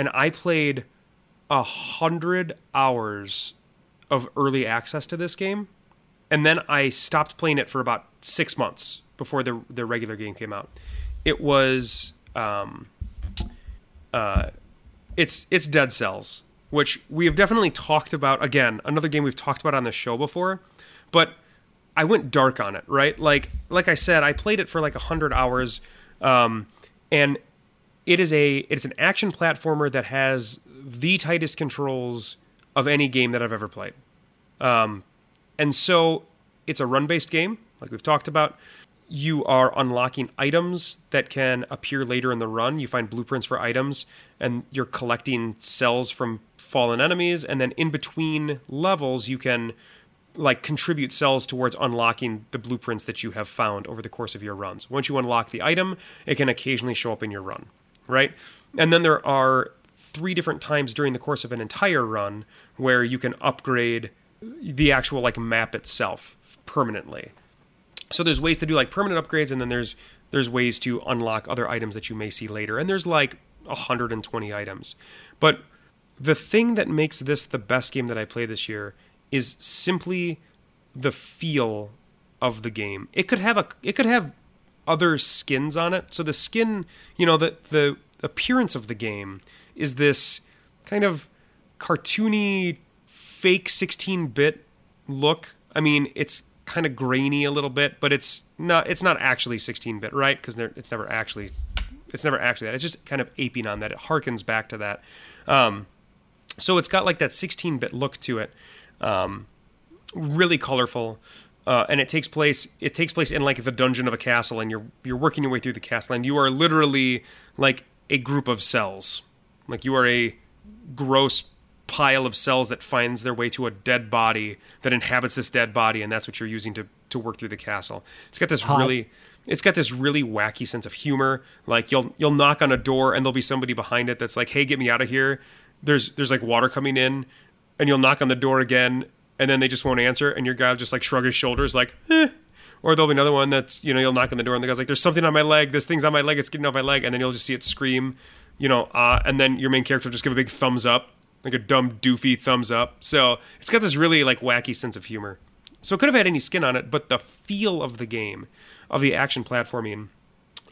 Speaker 2: and I played a hundred hours of early access to this game, and then I stopped playing it for about six months before the the regular game came out. It was um, uh, it's it's Dead Cells, which we have definitely talked about. Again, another game we've talked about on the show before, but I went dark on it. Right, like like I said, I played it for like a hundred hours, um, and it is a it is an action platformer that has the tightest controls of any game that I've ever played. Um, and so it's a run based game, like we've talked about. You are unlocking items that can appear later in the run. You find blueprints for items, and you're collecting cells from fallen enemies. And then in between levels, you can like contribute cells towards unlocking the blueprints that you have found over the course of your runs. Once you unlock the item, it can occasionally show up in your run, right? And then there are three different times during the course of an entire run where you can upgrade the actual like map itself permanently. So there's ways to do like permanent upgrades, and then there's there's ways to unlock other items that you may see later. And there's like 120 items. But the thing that makes this the best game that I play this year is simply the feel of the game. It could have a it could have other skins on it. So the skin, you know, the the appearance of the game is this kind of cartoony fake 16-bit look. I mean, it's kind of grainy a little bit, but it's not it's not actually 16-bit, right? Cuz it's never actually it's never actually that. It's just kind of aping on that. It harkens back to that. Um, so it's got like that 16-bit look to it, um, really colorful, uh, and it takes place. It takes place in like the dungeon of a castle, and you're you're working your way through the castle, and you are literally like a group of cells, like you are a gross pile of cells that finds their way to a dead body that inhabits this dead body, and that's what you're using to to work through the castle. It's got this really it's got this really wacky sense of humor. Like you'll you'll knock on a door and there'll be somebody behind it that's like, "Hey, get me out of here." There's there's like water coming in, and you'll knock on the door again, and then they just won't answer, and your guy will just like shrug his shoulders, like, eh. Or there'll be another one that's you know you'll knock on the door and the guy's like, "There's something on my leg. This thing's on my leg. It's getting off my leg," and then you'll just see it scream, you know, uh, and then your main character will just give a big thumbs up, like a dumb doofy thumbs up. So it's got this really like wacky sense of humor. So it could have had any skin on it, but the feel of the game, of the action platforming,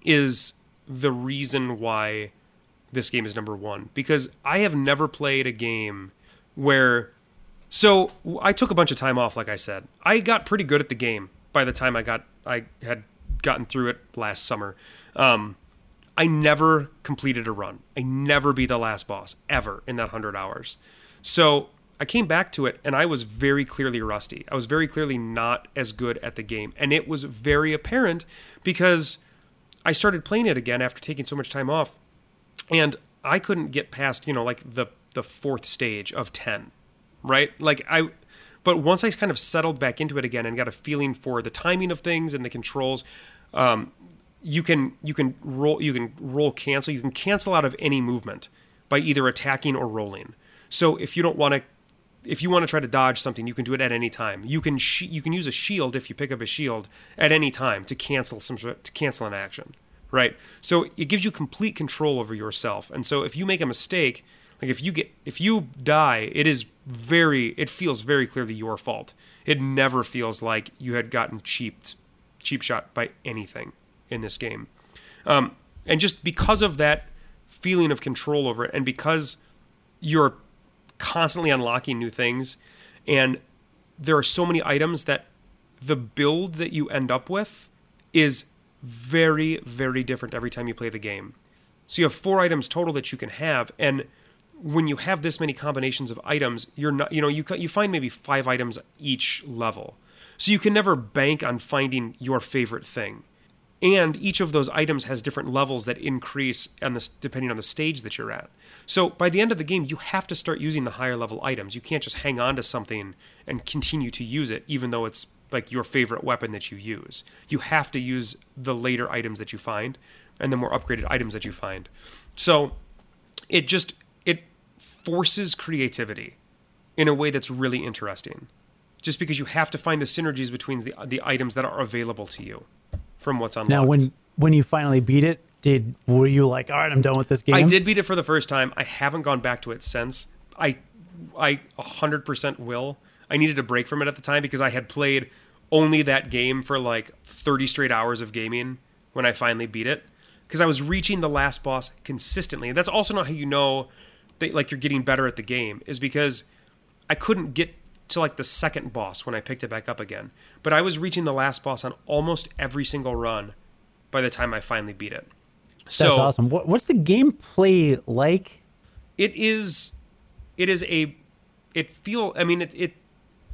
Speaker 2: is the reason why this game is number one. Because I have never played a game where. So I took a bunch of time off, like I said. I got pretty good at the game by the time I got I had gotten through it last summer. Um, I never completed a run. I never beat the last boss ever in that hundred hours. So I came back to it and I was very clearly rusty. I was very clearly not as good at the game. And it was very apparent because I started playing it again after taking so much time off. And I couldn't get past, you know, like the the fourth stage of 10, right? Like I but once I kind of settled back into it again and got a feeling for the timing of things and the controls, um, you can you can roll you can roll cancel you can cancel out of any movement by either attacking or rolling. So if you don't want to if you want to try to dodge something, you can do it at any time. You can sh- you can use a shield if you pick up a shield at any time to cancel some sort to cancel an action, right? So it gives you complete control over yourself. And so if you make a mistake, like if you get if you die, it is very it feels very clearly your fault. It never feels like you had gotten cheaped cheap shot by anything in this game. Um, and just because of that feeling of control over it, and because you're constantly unlocking new things, and there are so many items that the build that you end up with is very, very different every time you play the game. So you have four items total that you can have, and when you have this many combinations of items, you're not, you know, you you find maybe five items each level. So you can never bank on finding your favorite thing. And each of those items has different levels that increase on the, depending on the stage that you're at. So by the end of the game, you have to start using the higher level items. You can't just hang on to something and continue to use it, even though it's like your favorite weapon that you use. You have to use the later items that you find and the more upgraded items that you find. So it just forces creativity in a way that's really interesting. Just because you have to find the synergies between the the items that are available to you from what's unlocked.
Speaker 1: Now, when when you finally beat it, did were you like, all right, I'm done with this game?
Speaker 2: I did beat it for the first time. I haven't gone back to it since. I I 100% will. I needed a break from it at the time because I had played only that game for like 30 straight hours of gaming when I finally beat it because I was reaching the last boss consistently. And that's also not how you know that like you're getting better at the game is because I couldn't get to like the second boss when I picked it back up again. But I was reaching the last boss on almost every single run by the time I finally beat it.
Speaker 1: That's
Speaker 2: so
Speaker 1: awesome. What, what's the gameplay like?
Speaker 2: it is it is a it feel I mean it it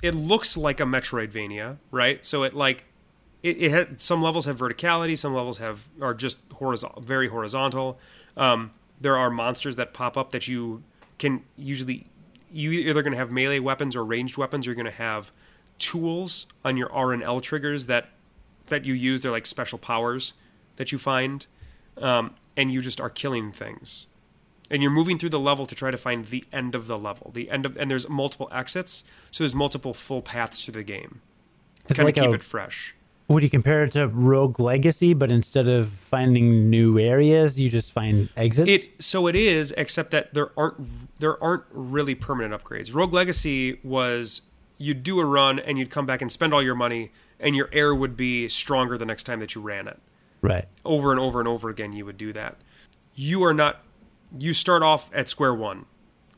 Speaker 2: it looks like a Metroidvania, right? So it like it, it had some levels have verticality, some levels have are just horizontal, very horizontal. Um, there are monsters that pop up that you can usually you either going to have melee weapons or ranged weapons. You're going to have tools on your R and L triggers that that you use. They're like special powers that you find, um, and you just are killing things. And you're moving through the level to try to find the end of the level. The end of and there's multiple exits, so there's multiple full paths to the game.
Speaker 1: To
Speaker 2: Kind
Speaker 1: like
Speaker 2: of keep
Speaker 1: a-
Speaker 2: it fresh.
Speaker 1: Would you compare it to Rogue Legacy, but instead of finding new areas, you just find exits?
Speaker 2: It so it is, except that there aren't there aren't really permanent upgrades. Rogue Legacy was you'd do a run and you'd come back and spend all your money, and your heir would be stronger the next time that you ran it.
Speaker 1: right.
Speaker 2: Over and over and over again, you would do that. You are not. You start off at square one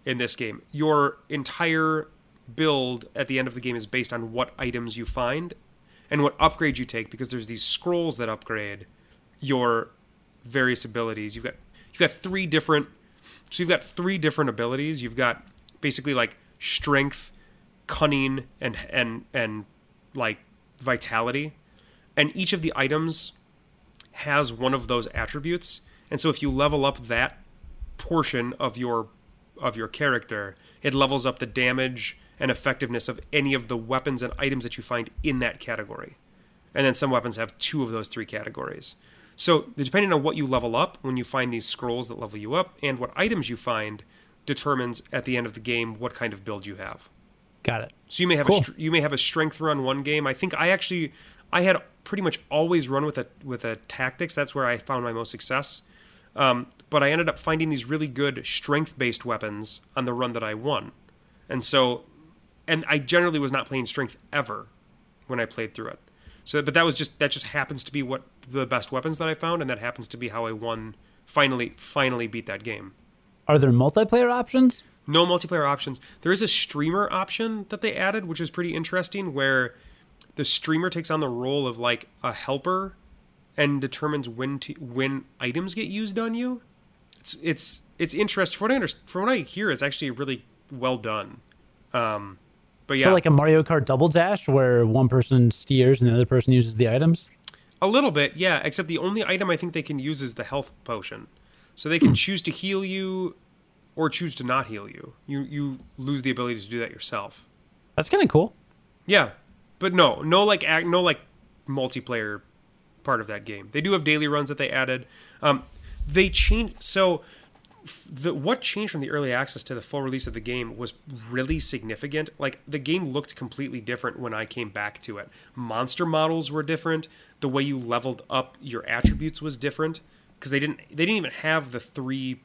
Speaker 2: in this game. Your entire build at the end of the game is based on what items you find and what upgrades you take because there's these scrolls that upgrade your various abilities. You've got you've got three different so you've got three different abilities. You've got basically like strength, cunning, and and and like vitality, and each of the items has one of those attributes. And so if you level up that portion of your of your character, it levels up the damage and effectiveness of any of the weapons and items that you find in that category. And then some weapons have two of those three categories. So, depending on what you level up when you find these scrolls that level you up and what items you find determines at the end of the game what kind of build you have.
Speaker 1: Got it.
Speaker 2: So you may have
Speaker 1: Cool.
Speaker 2: a str- you may have a strength run one game. I think I actually I had pretty much always run with a with a tactics. That's where I found my most success. Um, but I ended up finding these really good strength based weapons on the run that I won, and so and I generally was not playing strength ever when I played through it. So, but that was just that just happens to be what the best weapons that I found, and that happens to be how I won. Finally, finally beat that game.
Speaker 1: Are there multiplayer options?
Speaker 2: No multiplayer options. There is a streamer option that they added, which is pretty interesting, where the streamer takes on the role of like a helper and determines when to when items get used on you. It's it's it's interesting. From what I understand, from what I hear, it's actually really well done. Um, but yeah,
Speaker 1: So like a Mario Kart double dash where one person steers and the other person uses the items?
Speaker 2: A little bit, yeah. Except the only item I think they can use is the health potion, so they
Speaker 1: Hmm.
Speaker 2: can choose to heal you, or choose to not heal you. You you lose the ability to do that yourself.
Speaker 1: That's kind of cool.
Speaker 2: Yeah, but no, no like act, no like multiplayer part of that game. They do have daily runs that they added. Um, they changed so the what changed from the early access to the full release of the game was really significant. Like the game looked completely different when I came back to it. Monster models were different. The way you leveled up your attributes was different because they didn't they didn't even have the three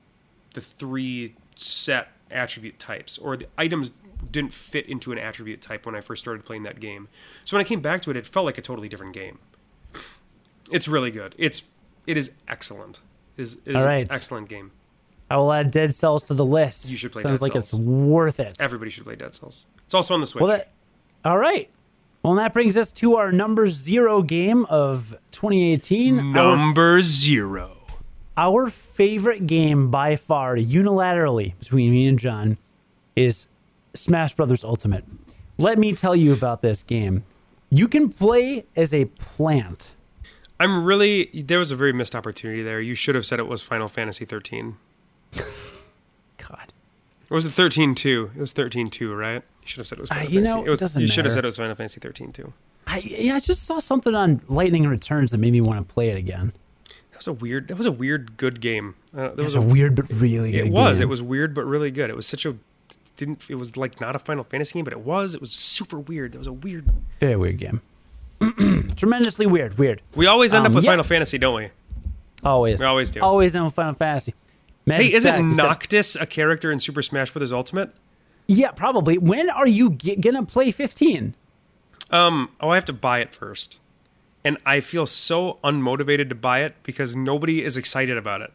Speaker 2: the three set attribute types or the items didn't fit into an attribute type when I first started playing that game. So when I came back to it, it felt like a totally different game. It's really good. It's it is excellent. It is, it is
Speaker 1: All right.
Speaker 2: an excellent game.
Speaker 1: I will add Dead Cells to the list.
Speaker 2: You should play
Speaker 1: Sounds
Speaker 2: Dead
Speaker 1: like
Speaker 2: Cells.
Speaker 1: it's worth it.
Speaker 2: Everybody should play Dead Cells. It's also on the Switch.
Speaker 1: Well, that, all right. Well, that brings us to our number zero game of 2018. Our,
Speaker 2: Number zero.
Speaker 1: our favorite game by far, unilaterally between me and John, is Smash Brothers Ultimate. Let me tell you about this game. You can play as a plant.
Speaker 2: I'm really there was a very missed opportunity there. You should have said it was Final Fantasy 13. Or was it 13 2? It was 13 2, right? You should have said it was
Speaker 1: Uh, you
Speaker 2: Fantasy.
Speaker 1: know,
Speaker 2: it was,
Speaker 1: it doesn't
Speaker 2: you should have said it was Final Fantasy 13 2.
Speaker 1: I, yeah, I just saw something on Lightning Returns that made me want to play it again.
Speaker 2: That was a weird that was a weird good game. Uh, that
Speaker 1: It was
Speaker 2: was
Speaker 1: a weird but really good
Speaker 2: It was.
Speaker 1: game.
Speaker 2: It was weird but really good. It was such a didn't it was like not a Final Fantasy game, but it was. It was super weird. It was a weird.
Speaker 1: Very weird game. Tremendously weird. Weird.
Speaker 2: We always end
Speaker 1: Um,
Speaker 2: up with
Speaker 1: yeah.
Speaker 2: Final Fantasy, don't we?
Speaker 1: Always.
Speaker 2: We always do.
Speaker 1: Always on Final Fantasy.
Speaker 2: Hey, isn't
Speaker 1: sad, 'cause that-
Speaker 2: Noctis a character in Super Smash Bros. Ultimate?
Speaker 1: Yeah, probably. When are you g- gonna play 15?
Speaker 2: Um, oh, I have to buy it first, and I feel so unmotivated to buy it because nobody is excited about it.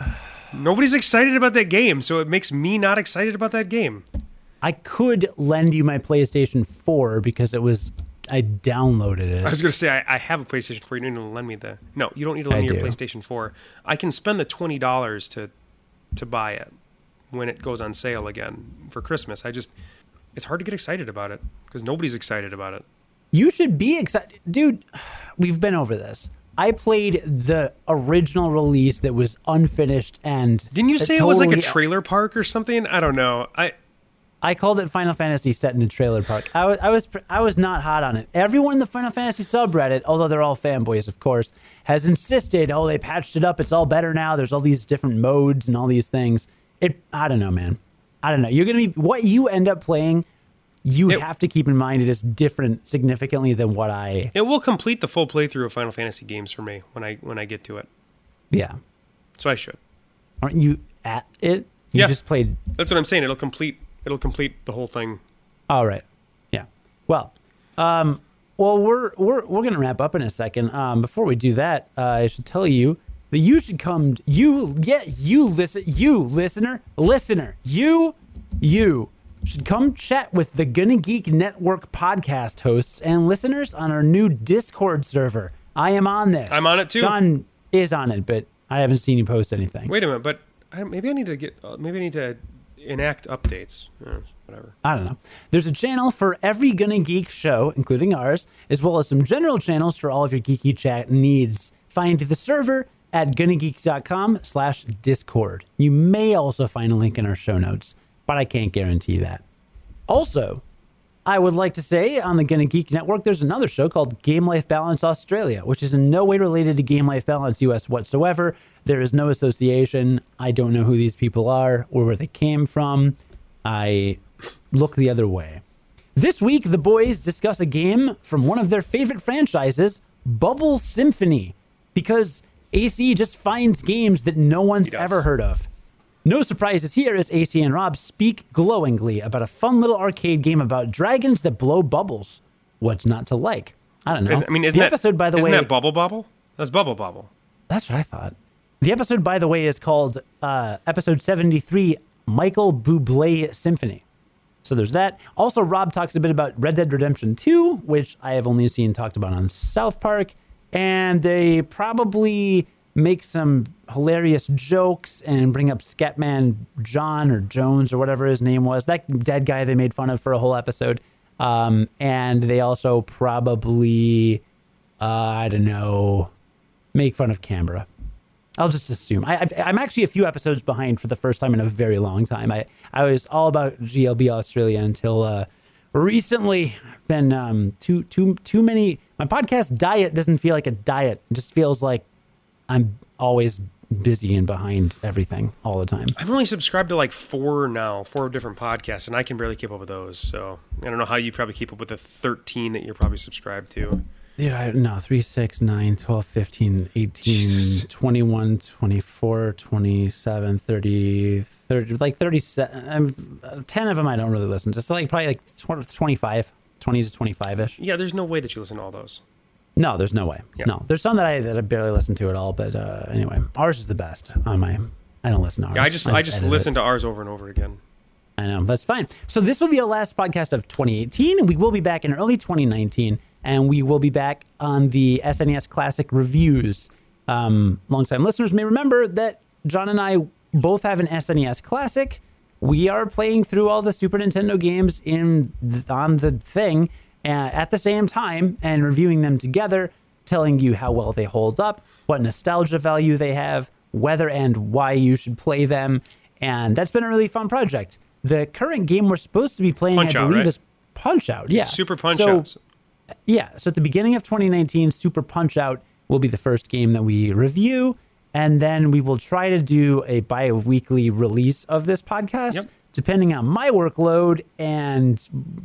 Speaker 2: Nobody's excited about that game, so it makes me not excited about that game.
Speaker 1: I could lend you my PlayStation 4 because it was I downloaded it.
Speaker 2: I was going to say I, I have a PlayStation 4. You don't need to lend me the. No, you don't need to lend
Speaker 1: I
Speaker 2: me your. PlayStation 4. I can spend the twenty dollars to to buy it when it goes on sale again for Christmas. I just it's hard to get excited about it because nobody's excited about it.
Speaker 1: You should be excited, dude. We've been over this. I played the original release that was unfinished and
Speaker 2: Didn't you say it was like a trailer park or something? I don't know. I
Speaker 1: I called it Final Fantasy set in a trailer park. I was, I was, I was not hot on it. Everyone in the Final Fantasy subreddit, although they're all fanboys, of course, has insisted, "Oh, they patched it up. It's all better now. There's all these different modes and all these things." It, I don't know, man. I don't know. You're gonna be what you end up playing. You
Speaker 2: It-
Speaker 1: have to keep in mind it is different significantly than what I.
Speaker 2: it will complete the full playthrough of Final Fantasy games for me when I when I get to it.
Speaker 1: Yeah,
Speaker 2: So I should.
Speaker 1: aren't you at it? You
Speaker 2: Yeah.
Speaker 1: just played
Speaker 2: That's what I'm saying. It'll complete it'll complete the whole thing.
Speaker 1: All right. Yeah. Well, um, well, we're we're we're gonna wrap up in a second. Um, before we do that, uh, I should tell you that you should come. You yeah, you listen. You listener, listener, you you should come chat with the Gonna Geek Network podcast hosts and listeners on our new Discord server. I am on this.
Speaker 2: I'm on it too.
Speaker 1: John is on it, but I haven't seen you post anything.
Speaker 2: Wait a minute, but I, maybe I need to get. Uh, maybe I need to enact updates. Whatever.
Speaker 1: I don't know. There's a channel for every Gonna Geek show, including ours, as well as some general channels for all of your geeky chat needs. Find the server at gonnageek.com slash discord. You may also find a link in our show notes, but I can't guarantee that. Also, I would like to say on the Gonna Geek Network, there's another show called Game Life Balance Australia, which is in no way related to Game Life Balance US whatsoever. There is no association. I don't know who these people are or where they came from. I look the other way. This week, the boys discuss a game from one of their favorite franchises, Bubble Symphony, because AC just finds games that no one's ever heard of. No surprises here as AC and Rob speak glowingly about a fun little arcade game about dragons that blow bubbles. What's not to like? I don't know.
Speaker 2: Is- I mean, isn't
Speaker 1: the
Speaker 2: that
Speaker 1: episode, by the
Speaker 2: isn't
Speaker 1: way,
Speaker 2: that Bubble Bobble? That's Bubble Bobble.
Speaker 1: that's what I thought. The episode, by the way, is called uh, episode 73 Michael Bublé Symphony. So there's that. Also, Rob talks a bit about Red Dead Redemption 2, which I have only seen talked about on South Park. And they probably make some hilarious jokes and bring up Scatman John or Jones or whatever his name was, that dead guy they made fun of for a whole episode. Um, and they also probably, uh, I don't know, make fun of Canberra. I'll just assume. I, I'm actually a few episodes behind for the first time in a very long time. I, I was all about GLB Australia until uh, recently. I've been um, too too too many. My podcast diet doesn't feel like a diet. It just feels like I'm always busy and behind everything all the time.
Speaker 2: I've only subscribed to like four now, four different podcasts, and I can barely keep up with those. So I don't know how you probably keep up with the 13 that you're probably subscribed to.
Speaker 1: Dude, I no, 3, 6, 9, 12, 15, 18,
Speaker 2: Jesus.
Speaker 1: 21, 24, 27, 30, 30 like 37. Um, 10 of them I don't really listen to. So like probably like 20, 25, 20 to 25 ish.
Speaker 2: Yeah, there's no way that you listen to all those.
Speaker 1: No, there's no way.
Speaker 2: Yeah.
Speaker 1: No, there's some that I that I barely listen to at all. But uh, anyway, ours is the best on my. I don't listen to ours.
Speaker 2: Yeah, I just I just
Speaker 1: edit it.
Speaker 2: listen to ours over and over again.
Speaker 1: I know that's fine. So this will be our last podcast of 2018, and we will be back in early 2019, and we will be back on the SNES Classic reviews. Um, longtime listeners may remember that John and I both have an SNES Classic. We are playing through all the Super Nintendo games in on the thing Uh, at the same time and reviewing them together, telling you how well they hold up, what nostalgia value they have, whether and why you should play them, and that's been a really fun project. The current game we're supposed to be playing,
Speaker 2: Punch
Speaker 1: I
Speaker 2: Out,
Speaker 1: believe,
Speaker 2: right?
Speaker 1: is Punch Out. Yeah,
Speaker 2: Super Punch
Speaker 1: So-
Speaker 2: Outs.
Speaker 1: yeah. So at the beginning of 2019, Super Punch Out will be the first game that we review. And then we will try to do a bi weekly release of this podcast,
Speaker 2: Yep.
Speaker 1: depending on my workload and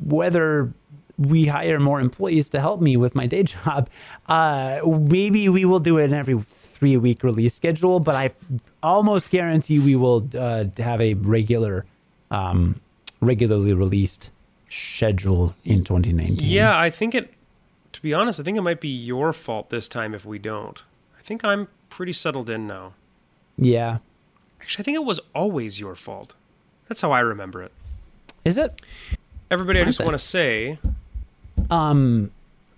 Speaker 1: whether we hire more employees to help me with my day job. Uh, maybe we will do an every three week release schedule, but I almost guarantee we will uh, have a regular, um, regularly released schedule in 2019.
Speaker 2: Yeah, I think it. To be honest, I think it might be your fault this time if we don't. I think I'm pretty settled in now.
Speaker 1: Yeah.
Speaker 2: Actually, I think it was always your fault. That's how I remember it.
Speaker 1: Is it?
Speaker 2: Everybody, I just want to say,
Speaker 1: Um,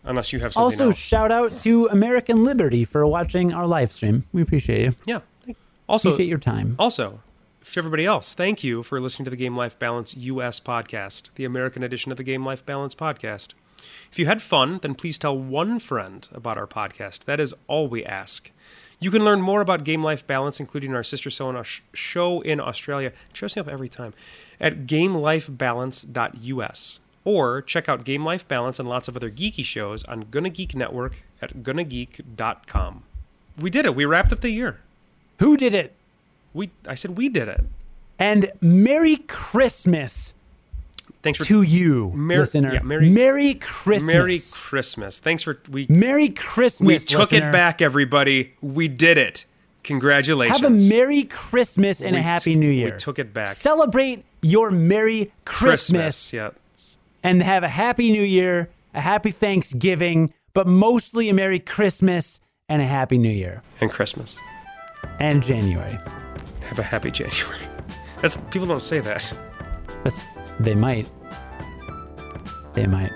Speaker 2: unless you have something
Speaker 1: also,
Speaker 2: else.
Speaker 1: shout out to American Liberty for watching our live stream. We appreciate you.
Speaker 2: yeah. Also,
Speaker 1: Appreciate your time.
Speaker 2: Also, to everybody else, thank you for listening to the Game Life Balance US podcast, the American edition of the Game Life Balance podcast. If you had fun, then please tell one friend about our podcast. That is all we ask. You can learn more about Game Life Balance, including our sister show in, Aus- show in Australia. It shows me up every time at gamelifebalance.us. Or check out Game Life Balance and lots of other geeky shows on Gonna Geek Network at gonnageek.com. We did it. We wrapped up the year.
Speaker 1: Who did it?
Speaker 2: We I said we did it.
Speaker 1: And Merry Christmas
Speaker 2: Thanks for
Speaker 1: to you,
Speaker 2: Mer-
Speaker 1: listener.
Speaker 2: yeah, Merry-
Speaker 1: Merry Christmas.
Speaker 2: Merry Christmas. Thanks for we
Speaker 1: Merry Christmas.
Speaker 2: we took
Speaker 1: listener.
Speaker 2: it back, everybody. We did it. Congratulations.
Speaker 1: Have a Merry Christmas and
Speaker 2: We
Speaker 1: a Happy
Speaker 2: t-
Speaker 1: New Year.
Speaker 2: we took it back.
Speaker 1: Celebrate your Merry Christmas,
Speaker 2: Yeah.
Speaker 1: And have a Happy New Year, a Happy Thanksgiving, but mostly a Merry Christmas and a Happy New Year.
Speaker 2: And Christmas.
Speaker 1: And January.
Speaker 2: Have a happy January. That's people don't say that.
Speaker 1: That's, they might. They might.